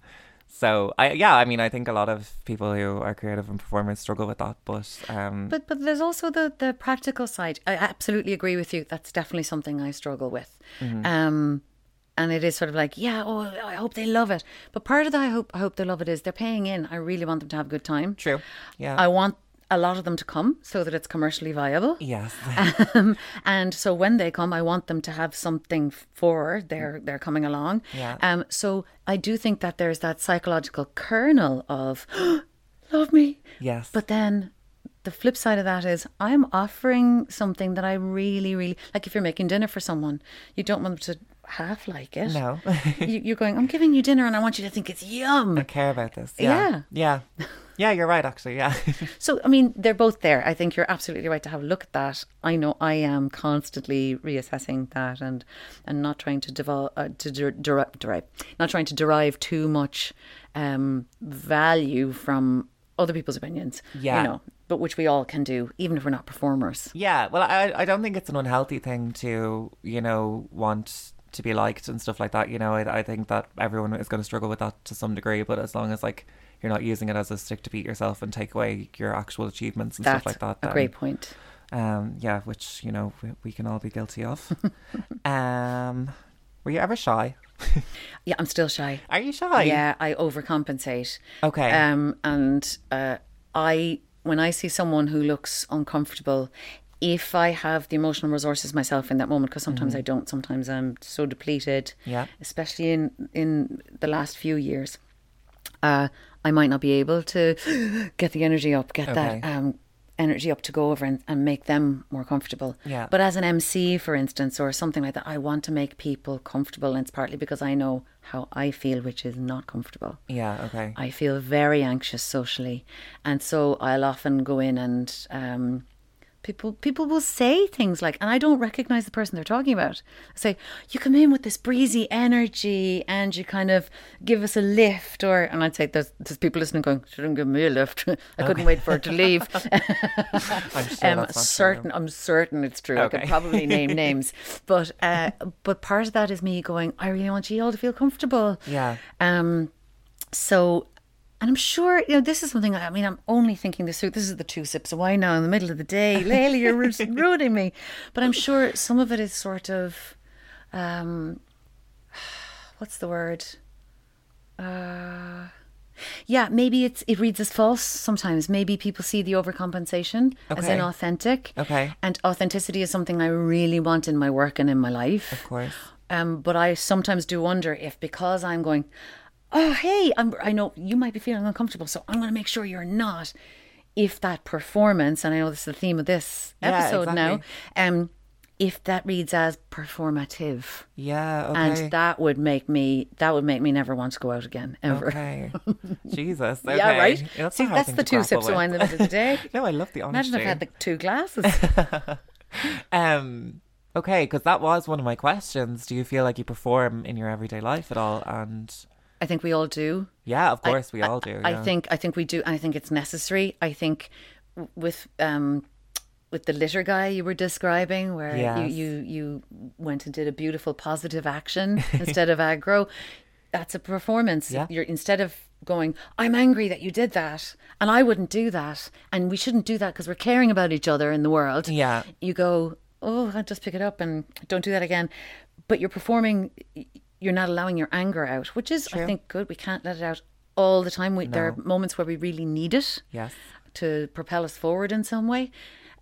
so I yeah, I mean, I think a lot of people who are creative and performers struggle with that, but um, But but there's also the the practical side. I absolutely agree with you. That's definitely something I struggle with. Mm-hmm. Um, and it is sort of like, yeah, oh, I hope they love it. But part of that, I hope I hope they love it is they're paying in. I really want them to have a good time. true. Yeah. I want a lot of them to come so that it's commercially viable. yes. Um, and so when they come, I want them to have something for their their coming along. Yeah. Um. So I do think that there's that psychological kernel of love me, yes. but then the flip side of that is I'm offering something that I really, really like. If you're making dinner for someone, you don't want them to half like it. no. You- You're going, I'm giving you dinner and I want you to think it's yum. I care about this. Yeah. Yeah. Yeah, you're right actually. Yeah. So, I mean, they're both there. I think you're absolutely right to have a look at that. I know I am constantly reassessing that and and not trying to develop, uh, to der- derive, derive, not trying to derive too much um, value from other people's opinions. Yeah. You know, but which we all can do, even if we're not performers. Yeah, well, I I don't think it's an unhealthy thing to you know want to be liked and stuff like that. You know, I I think that everyone is going to struggle with that to some degree, but as long as like you're not using it as a stick to beat yourself and take away your actual achievements and That's stuff like that, a then, great point. Um, yeah, which you know we, we can all be guilty of. um, were you ever shy? Yeah, I'm still shy. Are you shy? Yeah, I overcompensate. Okay. Um, and uh, I, when I see someone who looks uncomfortable, if I have the emotional resources myself in that moment, because sometimes I don't, sometimes I'm so depleted. Mm-hmm. Yeah. Especially in in the last few years, uh, I might not be able to get the energy up, get Okay. that um, energy up to go over and, and make them more comfortable. Yeah. But as an MC, for instance, or something like that, I want to make people comfortable, and it's partly because I know how I feel, which is not comfortable. yeah. Okay. I feel very anxious socially, and so I'll often go in and um, people people will say things like, and I don't recognize the person they're talking about. Say, you come in with this breezy energy, and you kind of give us a lift, or and I'd say there's there's people listening going, she didn't give me a lift. I couldn't wait for her to leave. I'm sure Um, certain, true. I'm certain it's true. I could probably name names, but uh, but part of that is me going. I really want you all to feel comfortable. Yeah. Um. So, and I'm sure you know this is something. I mean, I'm only thinking this through. This is the two sips of wine now in the middle of the day. Laylah, you're ruining me. But I'm sure some of it is sort of, um, what's the word? Uh, yeah, maybe it's it reads as false sometimes. Maybe people see the overcompensation as inauthentic. Okay. And authenticity is something I really want in my work and in my life. Of course. Um, but I sometimes do wonder if because I'm going, oh hey, I'm, I know you might be feeling uncomfortable, so I'm going to make sure you're not. If that performance, and I know this is the theme of this Yeah, episode now, exactly. um, if that reads as performative, Yeah. Okay. and that would make me that would make me never want to go out again ever. Okay. Jesus. Okay. Yeah, right. That's, See, that's the two sips of wine in the middle of the day. no, I love the honesty. Imagine if I had the two glasses. Um. Okay, because that was one of my questions. Do you feel like you perform in your everyday life at all? And I think we all do. yeah, of course we all do. I think I think we do, and I think it's necessary. I think with um with the litter guy you were describing, where Yes. you, you you went and did a beautiful positive action instead of aggro. That's a performance. Yeah. You're instead of going, I'm angry that you did that, and I wouldn't do that, and we shouldn't do that because we're caring about each other in the world. Yeah. You go, oh, I'll just pick it up and don't do that again. But you're performing. You're not allowing your anger out, which is, I think, good. We can't let it out all the time. We, There are moments where we really need it Yes. to propel us forward in some way.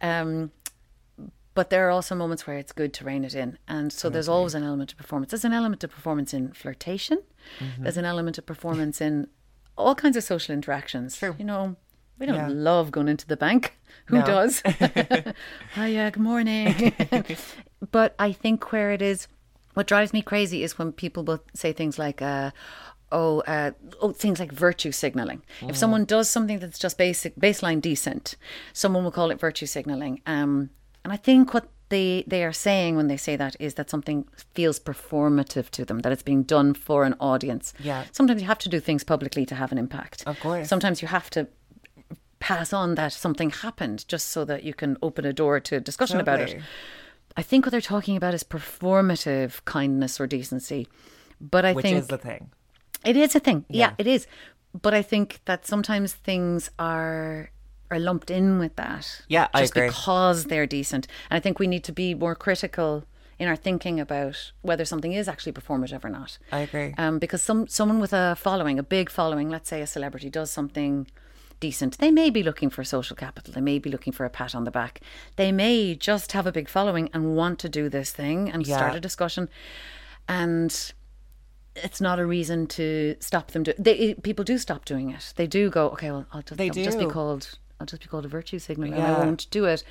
Um, but there are also moments where it's good to rein it in. And so there's always an element of performance. There's an element of performance in flirtation. Mm-hmm. There's an element of performance in all kinds of social interactions. True. You know, we don't Yeah. love going into the bank. Who No. does? Hiya, good morning. but I think where it is, what drives me crazy is when people will say things like, uh, oh, uh, oh, things like virtue signaling. If someone does something that's just basic, baseline decent, someone will call it virtue signaling. Um, and I think what they they are saying when they say that is that something feels performative to them, that it's being done for an audience. Yeah. Sometimes you have to do things publicly to have an impact. Of course. Sometimes you have to pass on that something happened just so that you can open a door to discussion about it. I think what they're talking about is performative kindness or decency. But I Which think is the thing. it is a thing. Yeah. Yeah. it is. But I think that sometimes things are are lumped in with that. Yeah, I just agree. because they're decent. And I think we need to be more critical in our thinking about whether something is actually performative or not. I agree. Um, because some someone with a following, a big following, let's say a celebrity, does something decent. They may be looking for social capital. They may be looking for a pat on the back. They may just have a big following and want to do this thing and start a discussion. And it's not a reason to stop them. Do- they people do stop doing it. They do go, okay, well, I'll just, I'll just be called. I'll just be called a virtue signal, and I won't do it.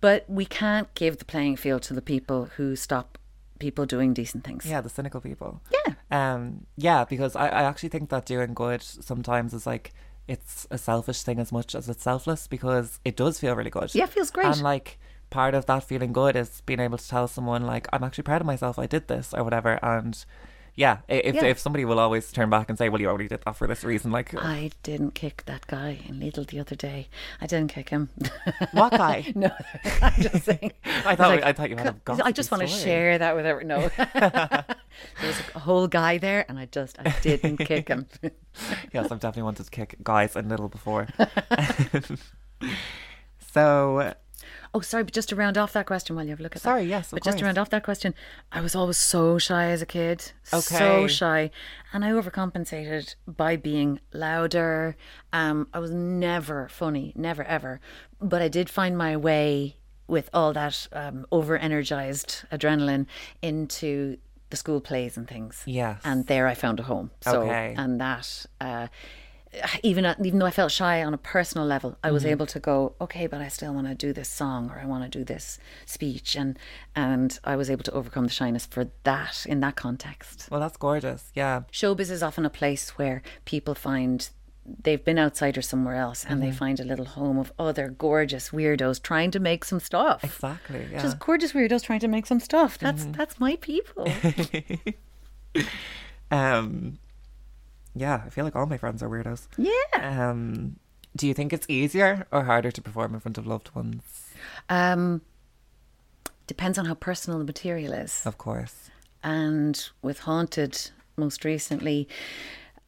But we can't give the playing field to the people who stop people doing decent things. Yeah, the cynical people. Yeah. Um, yeah, because I, I actually think that doing good sometimes is like it's a selfish thing as much as it's selfless because it does feel really good. Yeah, it feels great. And like part of that feeling good is being able to tell someone like I'm actually proud of myself. I did this or whatever. And yeah, if Yeah. if somebody will always turn back and say, well, you already did that for this reason, like uh, I didn't kick that guy in Lidl the other day. I didn't kick him. what guy? no, I'm just saying. I thought I thought you had a I just want to share that with everyone. No, there was a whole guy there, and I just I didn't kick him. yes, I've definitely wanted to kick guys in Lidl before. so Oh, sorry, but just to round off that question while you have a look at Sorry, that. Sorry, yes, but just to round off that question, I was always so shy as a kid. So shy. And I overcompensated by being louder. Um, I was never funny, never ever. But I did find my way with all that um, over energized adrenaline into the school plays and things. Yes. And there I found a home. So, Okay. And that. Uh, even even though I felt shy on a personal level, I Mm-hmm. was able to go, okay, but I still want to do this song or I want to do this speech, and and I was able to overcome the shyness for that in that context. well, that's gorgeous. Yeah, Showbiz is often a place where people find they've been outsiders somewhere else and Mm-hmm. they find a little home of other gorgeous weirdos trying to make some stuff. exactly. Yeah. Just gorgeous weirdos trying to make some stuff. That's Mm-hmm. that's my people. Um, yeah, I feel like all my friends are weirdos. yeah. Um, do you think it's easier or harder to perform in front of loved ones? Um, depends on how personal the material is. Of course. and with Haunted most recently,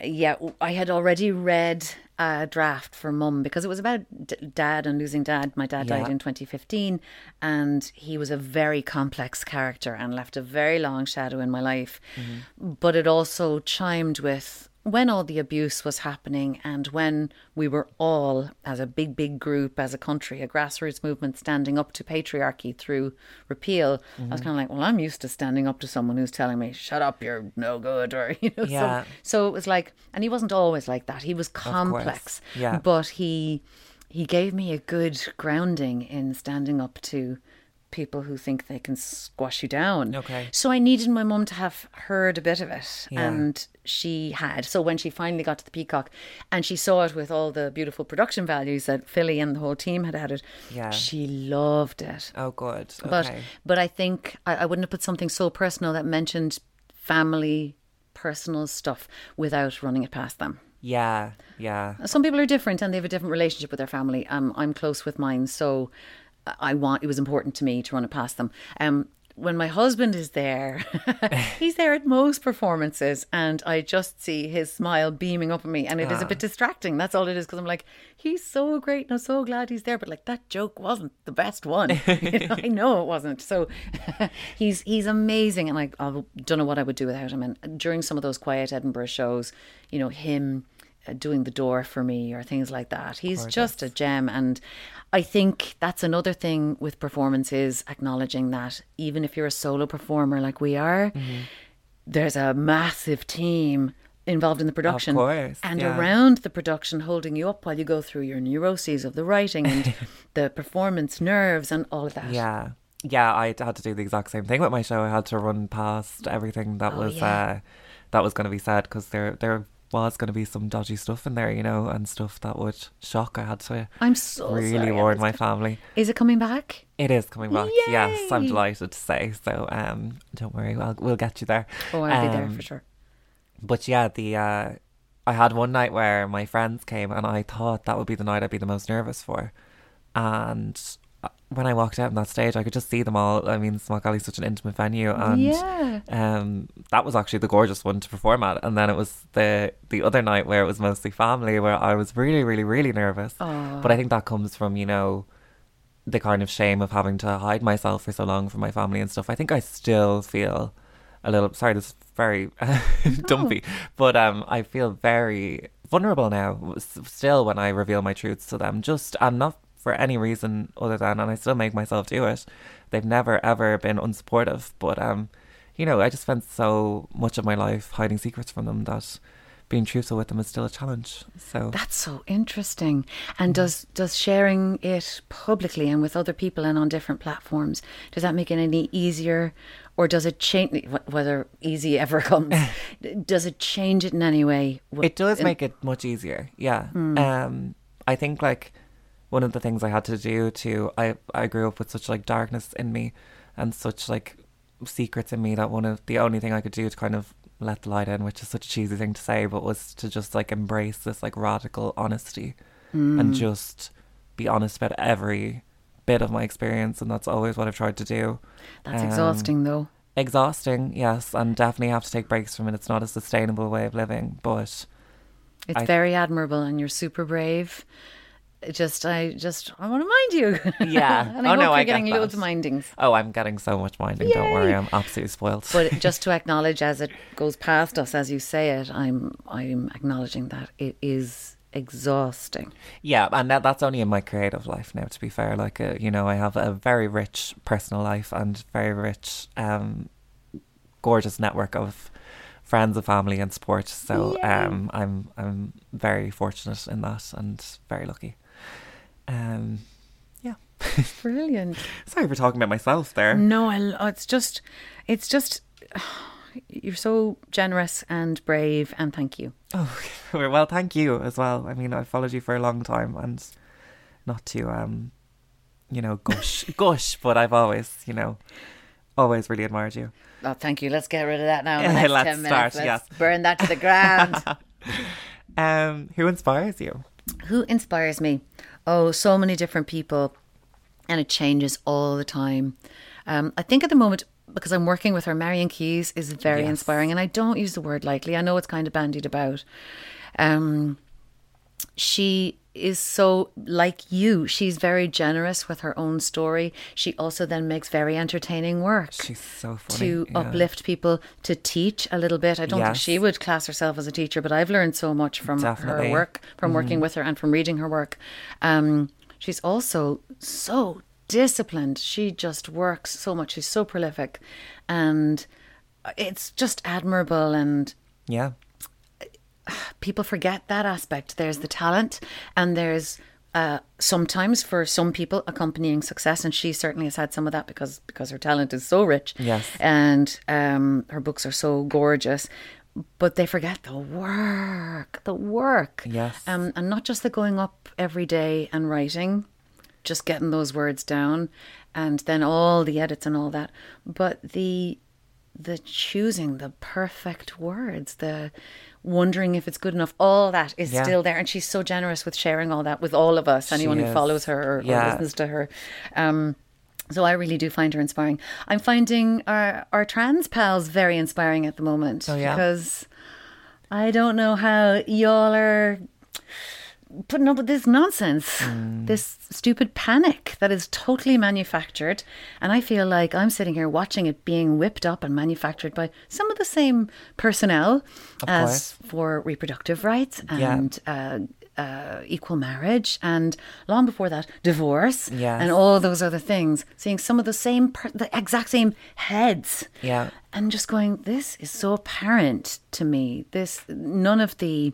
yeah, I had already read a draft for Mum because it was about d- dad and losing dad. My dad died in 2015, and he was a very complex character and left a very long shadow in my life. But it also chimed with when all the abuse was happening and when we were all, as a big, big group, as a country, a grassroots movement standing up to patriarchy through repeal, I was mm-hmm. kind of like, well, I'm used to standing up to someone who's telling me, shut up, you're no good, or, you know, Yeah. so, so it was like, and he wasn't always like that. He was complex, Yeah. but he he gave me a good grounding in standing up to people who think they can squash you down. Okay. So I needed my mum to have heard a bit of it, Yeah. and she had. So when she finally got to the Peacock, and she saw it with all the beautiful production values that Philly and the whole team had added, Yeah. she loved it. Oh, good. Okay. But but I think I, I wouldn't have put something so personal that mentioned family, personal stuff without running it past them. yeah, yeah. Some people are different and they have a different relationship with their family. Um, I'm close with mine, so I want. It was important to me to run it past them. Um, when my husband is there, he's there at most performances, and I just see his smile beaming up at me, and it is a bit distracting. That's all it is, because I'm like, he's so great, and I'm so glad he's there. But like that joke wasn't the best one. You know, I know it wasn't. So he's he's amazing, and I I don't know what I would do without him. And during some of those quiet Edinburgh shows, you know, him doing the door for me or things like that. He's just a gem. And I think that's another thing with performances, acknowledging that even if you're a solo performer like we are, Mm-hmm. there's a massive team involved in the production course, and yeah. around the production holding you up while you go through your neuroses of the writing and the performance nerves and all of that. Yeah. Yeah, I had to do the exact same thing with my show. I had to run past everything that Oh, was yeah. uh, that was going to be said because there there was going to be some dodgy stuff in there, you know, and stuff that would shock. I had to I'm so really sorry. warn my family. Is it coming back? It is coming back. Yes, I'm delighted to say. So, um, don't worry, I'll, we'll get you there. Oh, I'll be there Um, for sure. But yeah, the uh, I had one night where my friends came and I thought that would be the night I'd be the most nervous for. And when I walked out on that stage, I could just see them all. I mean, Smock Alley's such an intimate venue, and Yeah. um, that was actually the gorgeous one to perform at. And then it was the the other night where it was mostly family, where I was really, really, really nervous. Oh. But I think that comes from you know the kind of shame of having to hide myself for so long from my family and stuff. I think I still feel a little sorry. This is very dumpy, but um, I feel very vulnerable now. Still, when I reveal my truths to them, just and not for any reason other than, and I still make myself do it. They've never ever been unsupportive, but um, you know, I just spent so much of my life hiding secrets from them that being truthful with them is still a challenge. So That's so interesting. And does does sharing it publicly and with other people and on different platforms does that make it any easier, or does it change wh- whether easy ever comes? does it change it in any way? It does make it much easier. Yeah. Um I think like one of the things I had to do to I I grew up with such like darkness in me and such like secrets in me that one of the only thing I could do to kind of let the light in, which is such a cheesy thing to say, but was to just like embrace this like radical honesty and just be honest about every bit of my experience and that's always what I've tried to do. That's Um, exhausting, though. Exhausting, yes, and definitely have to take breaks from it. It's not a sustainable way of living, but It's I- very admirable, and you're super brave. Just, I just, I want to mind you. Yeah. and I Oh, hope no, you're I get getting loads of mindings. Oh, I'm getting so much minding. Don't worry, I'm absolutely spoiled. But just to acknowledge, as it goes past us, as you say it, I'm, I'm acknowledging that it is exhausting. yeah, and that, that's only in my creative life now. To be fair, like uh, you know, I have a very rich personal life and very rich, um, gorgeous network of friends and family and support. So Yay. um, I'm I'm very fortunate in that and very lucky. Um, yeah. Brilliant. Sorry for talking about myself there. No, I, l- it's just, it's just, you're so generous and brave, and thank you. Oh, well, thank you as well. I mean, I've followed you for a long time, and not to, um, you know, gush, gush, but I've always, you know, always really admired you. Oh, thank you. Let's get rid of that now. In the next let's 10 minutes. start, Let's yes. burn that to the ground. Um, who inspires you? Who inspires me? Oh, so many different people, and it changes all the time. Um, I think at the moment, because I'm working with her, Marian Keyes is very Yes. inspiring, and I don't use the word lightly. I know it's kind of bandied about. Um, she is so like you. She's very generous with her own story. She also then makes very entertaining work She's so funny. to yeah. uplift people, to teach a little bit. I don't think she would class herself as a teacher, but I've learned so much from Definitely. her work, from working with her and from reading her work. Um, she's also so disciplined. She just works so much. She's so prolific. And it's just admirable and Yeah, people forget that aspect. There's the talent, and there's uh, sometimes for some people accompanying success, and she certainly has had some of that because because her talent is so rich. Yes. and um, her books are so gorgeous. But they forget the work, the work. Yes. Um, and not just the going up every day and writing, just getting those words down, and then all the edits and all that. But the the choosing the perfect words, the wondering if it's good enough, all that is Yeah. still there. And she's so generous with sharing all that with all of us, anyone who follows her or, or listens to her. Um, so I really do find her inspiring. I'm finding our, our trans pals very inspiring at the moment. Oh, yeah? Because I don't know how y'all are putting up with this nonsense, Hmm. this stupid panic that is totally manufactured. And I feel like I'm sitting here watching it being whipped up and manufactured by some of the same personnel as for reproductive rights Yeah. and uh, uh, equal marriage, and long before that, divorce, Yes. and all those other things. Seeing some of the same, per- the exact same heads yeah, and just going this is so apparent to me this none of the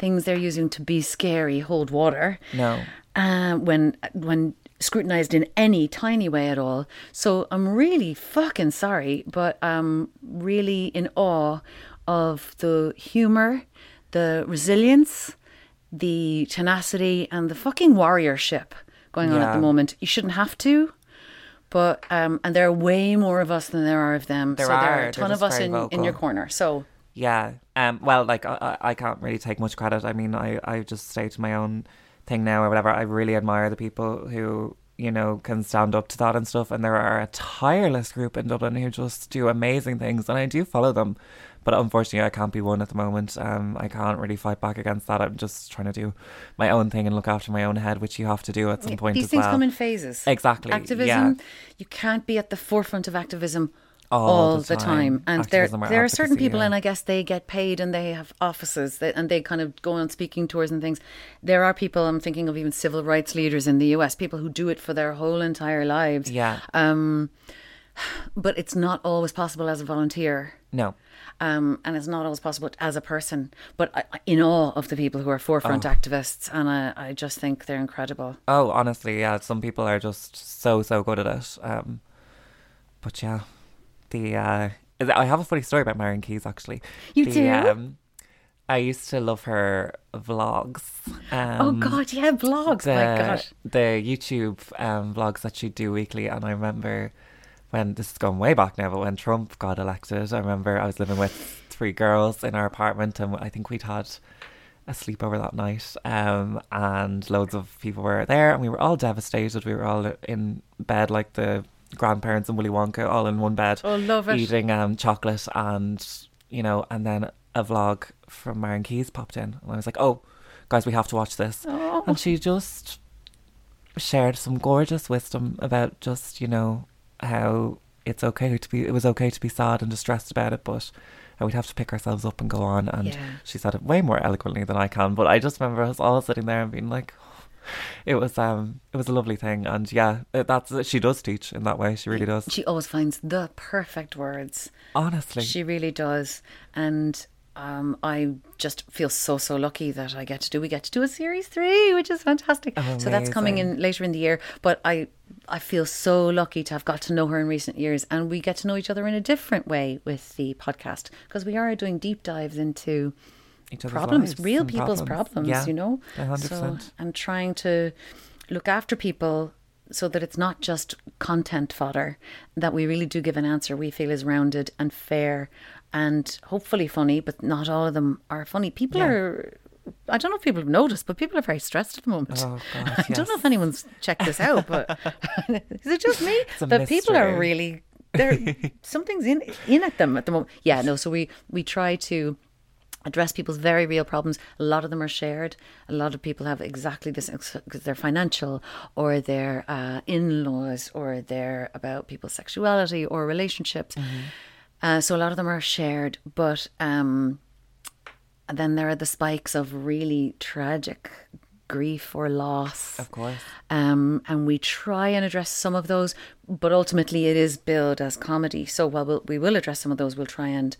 things they're using to be scary hold water No. uh, when when scrutinized in any tiny way at all so i'm really fucking sorry but i'm really in awe of the humor the resilience the tenacity and the fucking warriorship going on at the moment you shouldn't have to but um, and there are way more of us than there are of them. There so there are. are They're a ton of us in, in your corner. So Yeah. Um. Well, like I, I can't really take much credit. I mean, I I just stay to my own thing now or whatever. I really admire the people who you know can stand up to that and stuff. And there are a tireless group in Dublin who just do amazing things, and I do follow them. But unfortunately, I can't be one at the moment. Um, I can't really fight back against that. I'm just trying to do my own thing and look after my own head, which you have to do at some point These as things well. come in phases. Exactly. Activism, Yeah. you can't be at the forefront of activism All all, the the, time. time. And there, Activism there are certain people, yeah. and I guess they get paid and they have offices that, and they kind of go on speaking tours and things. There are people, I'm thinking of even civil rights leaders in the US, people who do it for their whole entire lives. Yeah. Um, but it's not always possible as a volunteer. No. Um, and it's not always possible as a person, but I- in awe of the people who are forefront Oh. activists, and I, I just think they're incredible. Oh, honestly, yeah. Some people are just so so good at it. Um, but yeah, the uh, I have a funny story about Marian Keyes actually. You the, do? Um, I used to love her vlogs. Um, oh God, yeah, vlogs. the, My gosh. the YouTube um, vlogs that she'd do weekly, and I remember when this is going way back now, but when Trump got elected, I remember I was living with three girls in our apartment, and I think we'd had a sleepover that night, um, and loads of people were there, and we were all devastated. We were all in bed like the grandparents and Willy Wonka, all in one bed, Oh, love it. eating um, chocolate, and you know, and then a vlog from Marian Keyes popped in, and I was like, oh, guys, we have to watch this. Oh. And she just shared some gorgeous wisdom about just, you know, how it's okay to be, it was okay to be sad and distressed about it, but how we'd have to pick ourselves up and go on. And Yeah. she said it way more eloquently than I can, but I just remember us all sitting there and being like, it was um it was a lovely thing and yeah it- that's she does teach in that way she really does She always finds the perfect words. honestly She really does. And um, I just feel so, so lucky that I get to do. We get to do a series three, which is fantastic. So that's coming in later in the year. But I, I feel so lucky to have got to know her in recent years, and we get to know each other in a different way with the podcast because we are doing deep dives into Each other's problems, real people's problems. Yeah, you know, a hundred so and trying to look after people so that it's not just content fodder. That we really do give an answer we feel is rounded and fair, and hopefully funny. But not all of them are funny. People Yeah. are. I don't know if people have noticed, but people are very stressed at the moment. Oh, God, I don't know if anyone's checked this out, but is it just me? But people are really there. something's in in at them at the moment. Yeah, no. So we we try to address people's very real problems. A lot of them are shared. A lot of people have exactly this because they're financial or they're uh, in laws or they're about people's sexuality or relationships. Uh, so a lot of them are shared, but um, then there are the spikes of really tragic grief or loss. of course Um, and we try and address some of those, but ultimately it is billed as comedy. So while we'll, we will address some of those, we'll try and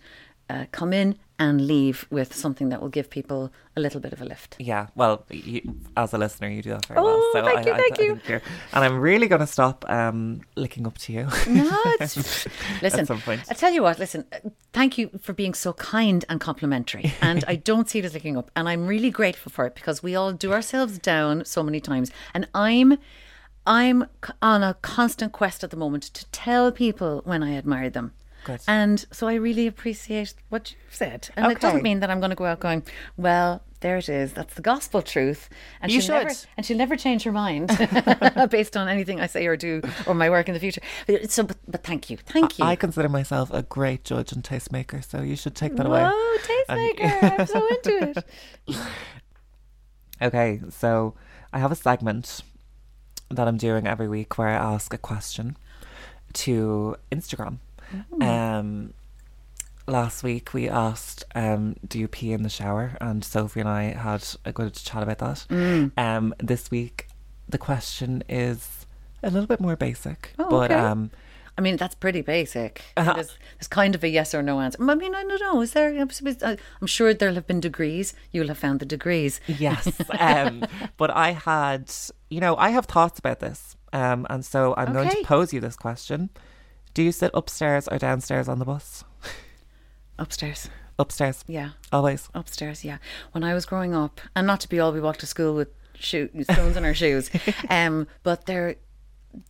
uh, come in and leave with something that will give people a little bit of a lift. Yeah, well, you, as a listener, you do that very Oh, well. So thank I, you, I- thank I you. think you're- and I'm really going to stop um, licking up to you. No, it's, listen. some point. I tell you what. Listen, uh, thank you for being so kind and complimentary. And I don't see it as licking up, and I'm really grateful for it because we all do ourselves down so many times, and I'm. I'm on a constant quest at the moment to tell people when I admire them. Good. And so I really appreciate what you've said. And it doesn't mean that I'm going to go out going, well, there it is. That's the gospel truth. And You she'll Never, and she'll never change her mind based on anything I say or do or my work in the future. But, uh, so, but, but thank you. Thank you. I consider myself a great judge and tastemaker, so you should take that away. Whoa, tastemaker. I'm so into it. Okay, so I have a segment that I'm doing every week where I ask a question to Instagram. Um, last week we asked, um, "Do you pee in the shower?" And Sophie and I had a good chat about that. Um, this week the question is a little bit more basic, Oh, but okay. um, I mean, that's pretty basic. Uh-huh. There's, there's kind of a yes or no answer. I mean, I don't know. Is there? I'm sure there'll have been degrees. You'll have found the degrees. Yes. Um, but I had, you know, I have thoughts about this. Um, and so I'm going to pose you this question. Do you sit upstairs or downstairs on the bus? Upstairs. Upstairs. Yeah. Always. Upstairs, yeah. When I was growing up, and not to be all we walked to school with shoe, stones in our shoes, um, but there,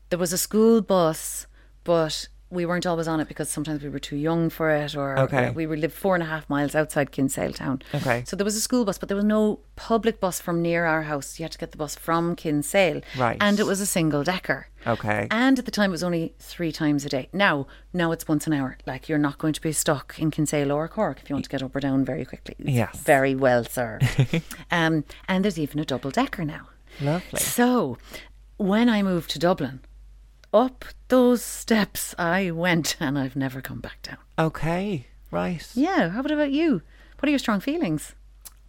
there was a school bus, but we weren't always on it because sometimes we were too young for it, or Okay. we were lived four and a half miles outside Kinsale town. Okay. So there was a school bus, but there was no public bus from near our house. You had to get the bus from Kinsale, Right. And it was a single decker. Okay. And at the time, it was only three times a day. Now, now it's once an hour. Like you're not going to be stuck in Kinsale or Cork if you want to get up or down very quickly. It's Yes. very well served. um, and there's even a double decker now. Lovely. So, when I moved to Dublin, up those steps I went, and I've never come back down. Okay. Right. Yeah. How about about you? What are your strong feelings?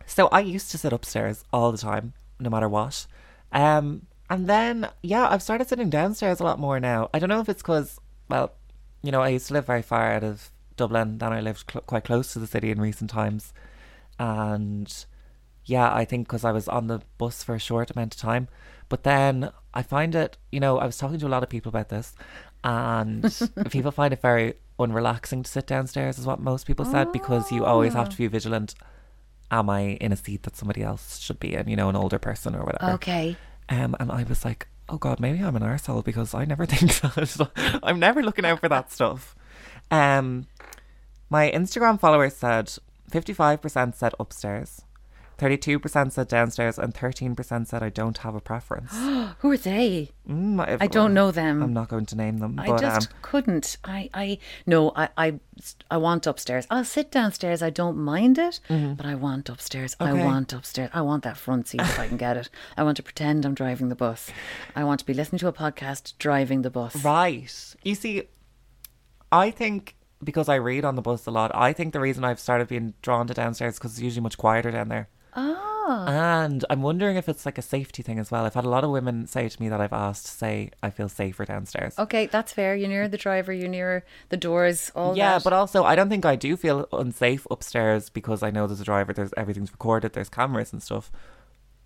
So I used to sit upstairs all the time, no matter what. Um, and then yeah, I've started sitting downstairs a lot more now. I don't know if it's because, well, you know, I used to live very far out of Dublin. Then I lived cl- quite close to the city in recent times, and yeah, I think because I was on the bus for a short amount of time. But then I find it, you know, I was talking to a lot of people about this, and people find it very unrelaxing to sit downstairs, is what most people said, because you always have to be vigilant. Am I in a seat that somebody else should be in, you know, an older person or whatever? Okay. Um, and I was like, oh God, maybe I'm an arsehole because I never think that. I'm never looking out for that stuff. Um, my Instagram followers said 55% said upstairs, 32% said downstairs, and 13% said I don't have a preference. Who are they? Mm, I don't know them. I'm not going to name them, I but just um, couldn't. I, I no, I, I, I want upstairs. I'll sit downstairs. I don't mind it, but I want upstairs. I Mm-hmm. Want upstairs. I want that front seat if I can get it. I want to pretend I'm driving the bus. I want to be listening to a podcast driving the bus. Right. You see, I think because I read on the bus a lot, I think the reason I've started being drawn to downstairs because it's usually much quieter down there. Ah, And I'm wondering if it's like a safety thing as well. I've had a lot of women say to me that I've asked, say, I feel safer downstairs. okay, that's fair. You're near the driver. You're near the doors. All yeah, that. but also I don't think I do feel unsafe upstairs because I know there's a driver, there's everything's recorded, there's cameras and stuff.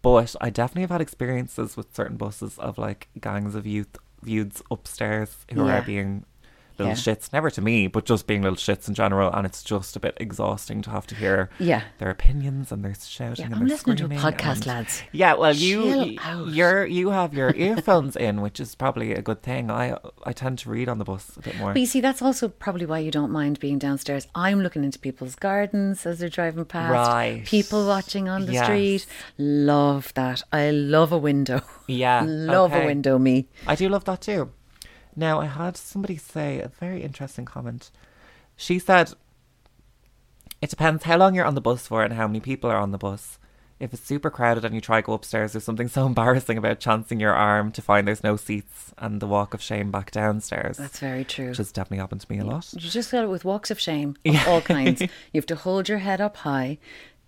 But I definitely have had experiences with certain buses of like gangs of youth youths upstairs who Yeah. are being little Yeah. shits, never to me, but just being little shits in general, and it's just a bit exhausting to have to hear Yeah. their opinions and their shouting Yeah, and I'm listening to a podcast, and- lads. Yeah, well, you Chill y- out. you're you have your earphones in, which is probably a good thing. I I tend to read on the bus a bit more. But you see, that's also probably why you don't mind being downstairs. I'm looking into people's gardens as they're driving past. Right. People watching on the Yes. street. Love that. I love a window. Yeah, love okay. a window, me. I do love that too. Now, I had somebody say a very interesting comment. She said, It depends how long you're on the bus for and how many people are on the bus. If it's super crowded and you try to go upstairs, there's something so embarrassing about chancing your arm to find there's no seats and the walk of shame back downstairs. That's very true. which has definitely happened to me a lot. You just got it with walks of shame of all kinds. You have to hold your head up high,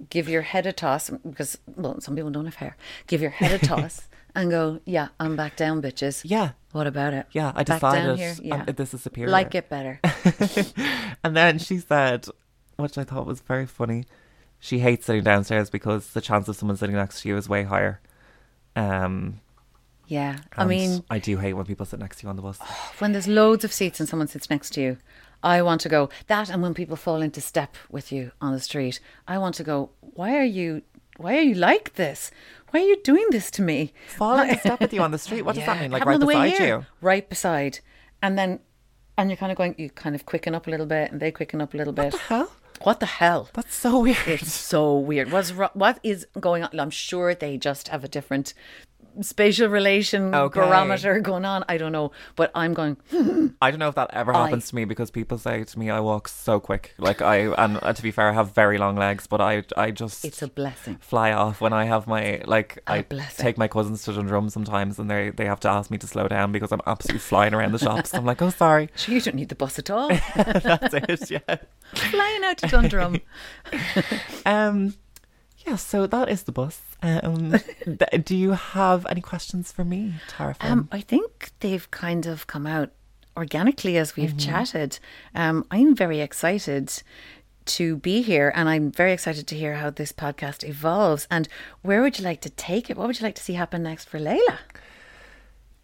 give your head a toss because well, some people don't have hair. Give your head a toss and go, yeah, I'm back down, bitches. Yeah, What about it? yeah, I Back decided here? um, this is superior. Like it better. And then she said, which I thought was very funny, she hates sitting downstairs because the chance of someone sitting next to you is way higher. Um, Yeah. I mean, I do hate when people sit next to you on the bus. when there's loads of seats and someone sits next to you, I want to go that. And when people fall into step with you on the street, I want to go. Why are you? Why are you like this? Why are you doing this to me? Fall into step with you on the street. What does that mean? Like happened right on the way beside you? right beside, and then, and you're kind of going. You kind of quicken up a little bit, and they quicken up a little bit. What the hell? What the hell? That's so weird. It's so weird. What's what is going on? I'm sure they just have a different spatial relation Okay. barometer going on. I don't know, but I'm going. I don't know if that ever I- happens to me because people say to me I walk so quick. Like I and uh, to be fair, I have very long legs, but I I just It's a blessing. fly off when I have my like A I blessing. take my cousins to Dundrum sometimes and they they have to ask me to slow down because I'm absolutely flying around the shops. I'm like, oh sorry, Sure, you don't need the bus at all. that's it. Yeah. Flying out to Dundrum. Um. Yeah. So that is the bus. Um. th- do you have any questions for me, Tara? Um, I think they've kind of come out organically as we've Mm-hmm. chatted. Um, I'm very excited to be here and I'm very excited to hear how this podcast evolves. And where would you like to take it? What would you like to see happen next for Laylah?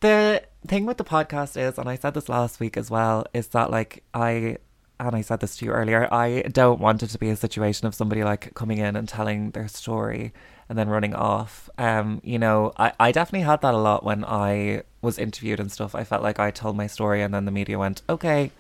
The thing with the podcast is, and I said this last week as well, is that like I and I said this to you earlier, I don't want it to be a situation of somebody like coming in and telling their story and then running off. Um, you know, I, I definitely had that a lot when I was interviewed and stuff. I felt like I told my story and then the media went, Okay,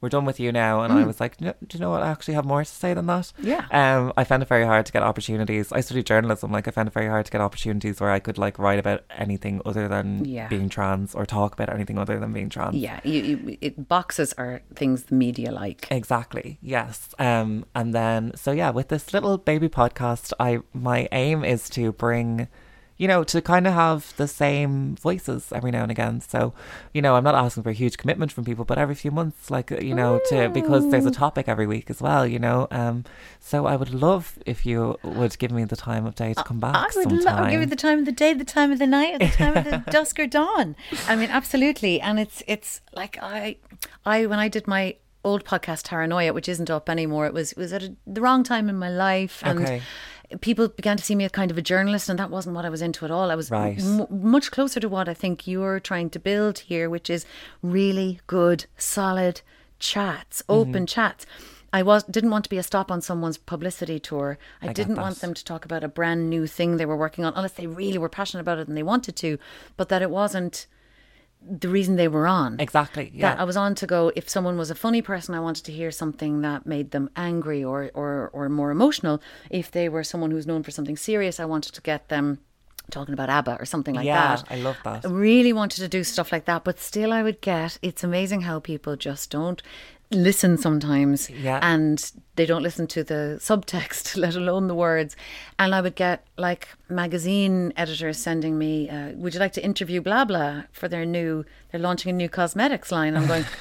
we're done with you now. And I was like, "No, do you know what? I actually have more to say than that. Yeah. Um, I found it very hard to get opportunities. I studied journalism. Like, I found it very hard to get opportunities where I could like write about anything other than Yeah. being trans or talk about anything other than being trans. Yeah, you, you, it, boxes are things the media like. Exactly. Yes. Um and then so yeah, with this little baby podcast, I my aim is to bring you know, to kind of have the same voices every now and again. So, you know, I'm not asking for a huge commitment from people, but every few months, like, you know, to because there's a topic every week as well, you know. Um, so I would love if you would give me the time of day to come back I would sometime. love give you the time of the day, the time of the night, the time of the dusk or dawn. I mean, absolutely. And it's it's like I I when I did my old podcast Taranoia, which isn't up anymore, it was it was at a, the wrong time in my life and Okay. People began to see me as kind of a journalist and that wasn't what I was into at all. I was Right. m- much closer to what I think you're trying to build here, which is really good, solid chats, Mm-hmm. open chats. I was didn't want to be a stop on someone's publicity tour. I, get didn't want them to talk about a brand new thing they were working on, unless they really were passionate about it and they wanted to, but that it wasn't the reason they were on. Exactly. Yeah. That I was on to go. If someone was a funny person, I wanted to hear something that made them angry or or or more emotional. If they were someone who's known for something serious, I wanted to get them talking about ABBA or something like yeah, that. I love that. I really wanted to do stuff like that, but still, I would get. It's amazing how people just don't listen sometimes, Yeah. and they don't listen to the subtext, let alone the words. And I would get like magazine editors sending me, uh, "Would you like to interview blah blah for their new? They're launching a new cosmetics line." I'm going.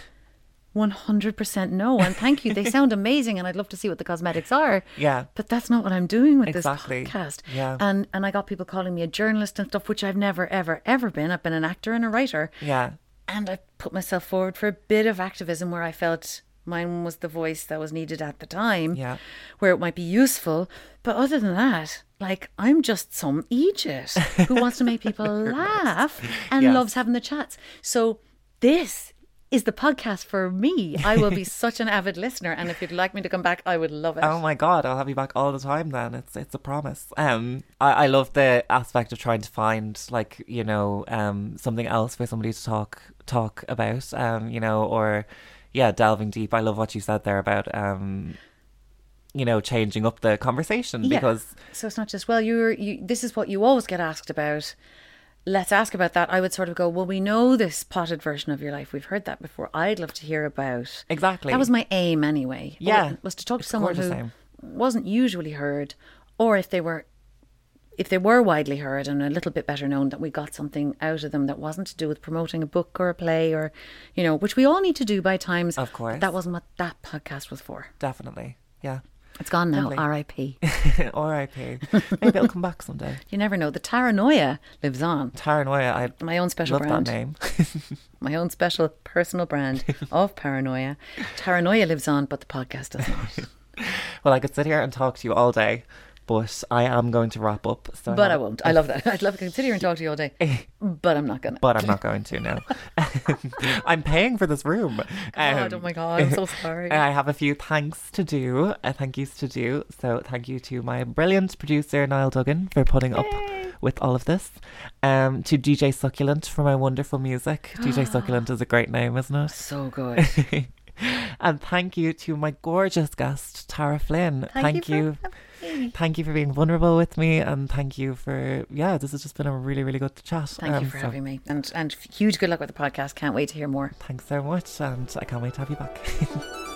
100% no and thank you they sound amazing and I'd love to see what the cosmetics are Yeah. but that's not what I'm doing with Exactly. this podcast Yeah. and and I got people calling me a journalist and stuff which I've never ever ever been I've been an actor and a writer yeah. And I put myself forward for a bit of activism where I felt mine was the voice that was needed at the time, Yeah. where it might be useful. But other than that, like I'm just some Egypt who wants to make people laugh and Yes. loves having the chats. So this is the podcast for me. I will be such an avid listener, and if you'd like me to come back, I would love it. Oh my god, I'll have you back all the time then. It's it's a promise. Um I, I love the aspect of trying to find like, you know, um something else for somebody to talk talk about. Um, you know, or yeah, delving deep. I love what you said there about um you know, changing up the conversation Yeah. because So it's not just well, you're you. This is what you always get asked about. Let's ask about that. I would sort of go, well, we know this potted version of your life. We've heard that before. I'd love to hear about. Exactly. That was my aim anyway. Yeah. was to talk to It's someone who wasn't usually heard, or if they were, if they were widely heard and a little bit better known, that we got something out of them that wasn't to do with promoting a book or a play or, you know, which we all need to do by times. Of course. That wasn't what that podcast was for. definitely. Yeah. It's gone now. R.I.P. R.I.P. Maybe it'll come back someday. You never know. The Taranoia lives on. Taranoia, I My own special love brand. that name. My own special personal brand of paranoia. Taranoia lives on, but the podcast does not. well, I could sit here and talk to you all day, but I am going to wrap up. So But I have- won't. I love that. I'd love to consider and talk to you all day. But I'm not gonna. but I'm not going to now. I'm paying for this room. God, Um, oh my god, I'm so sorry. I have a few thanks to do, uh, thank yous to do. So thank you to my brilliant producer Niall Duggan for putting up with all of this. Um, to DJ Succulent for my wonderful music. DJ Succulent is a great name, isn't it? So good. and thank you to my gorgeous guest Tara Flynn. Thank you you. for me. Thank you for being vulnerable with me, and thank you for yeah. This has just been a really, really good chat. Thank you Um, for so having me. And and huge good luck with the podcast. Can't wait to hear more. Thanks so much, and I can't wait to have you back.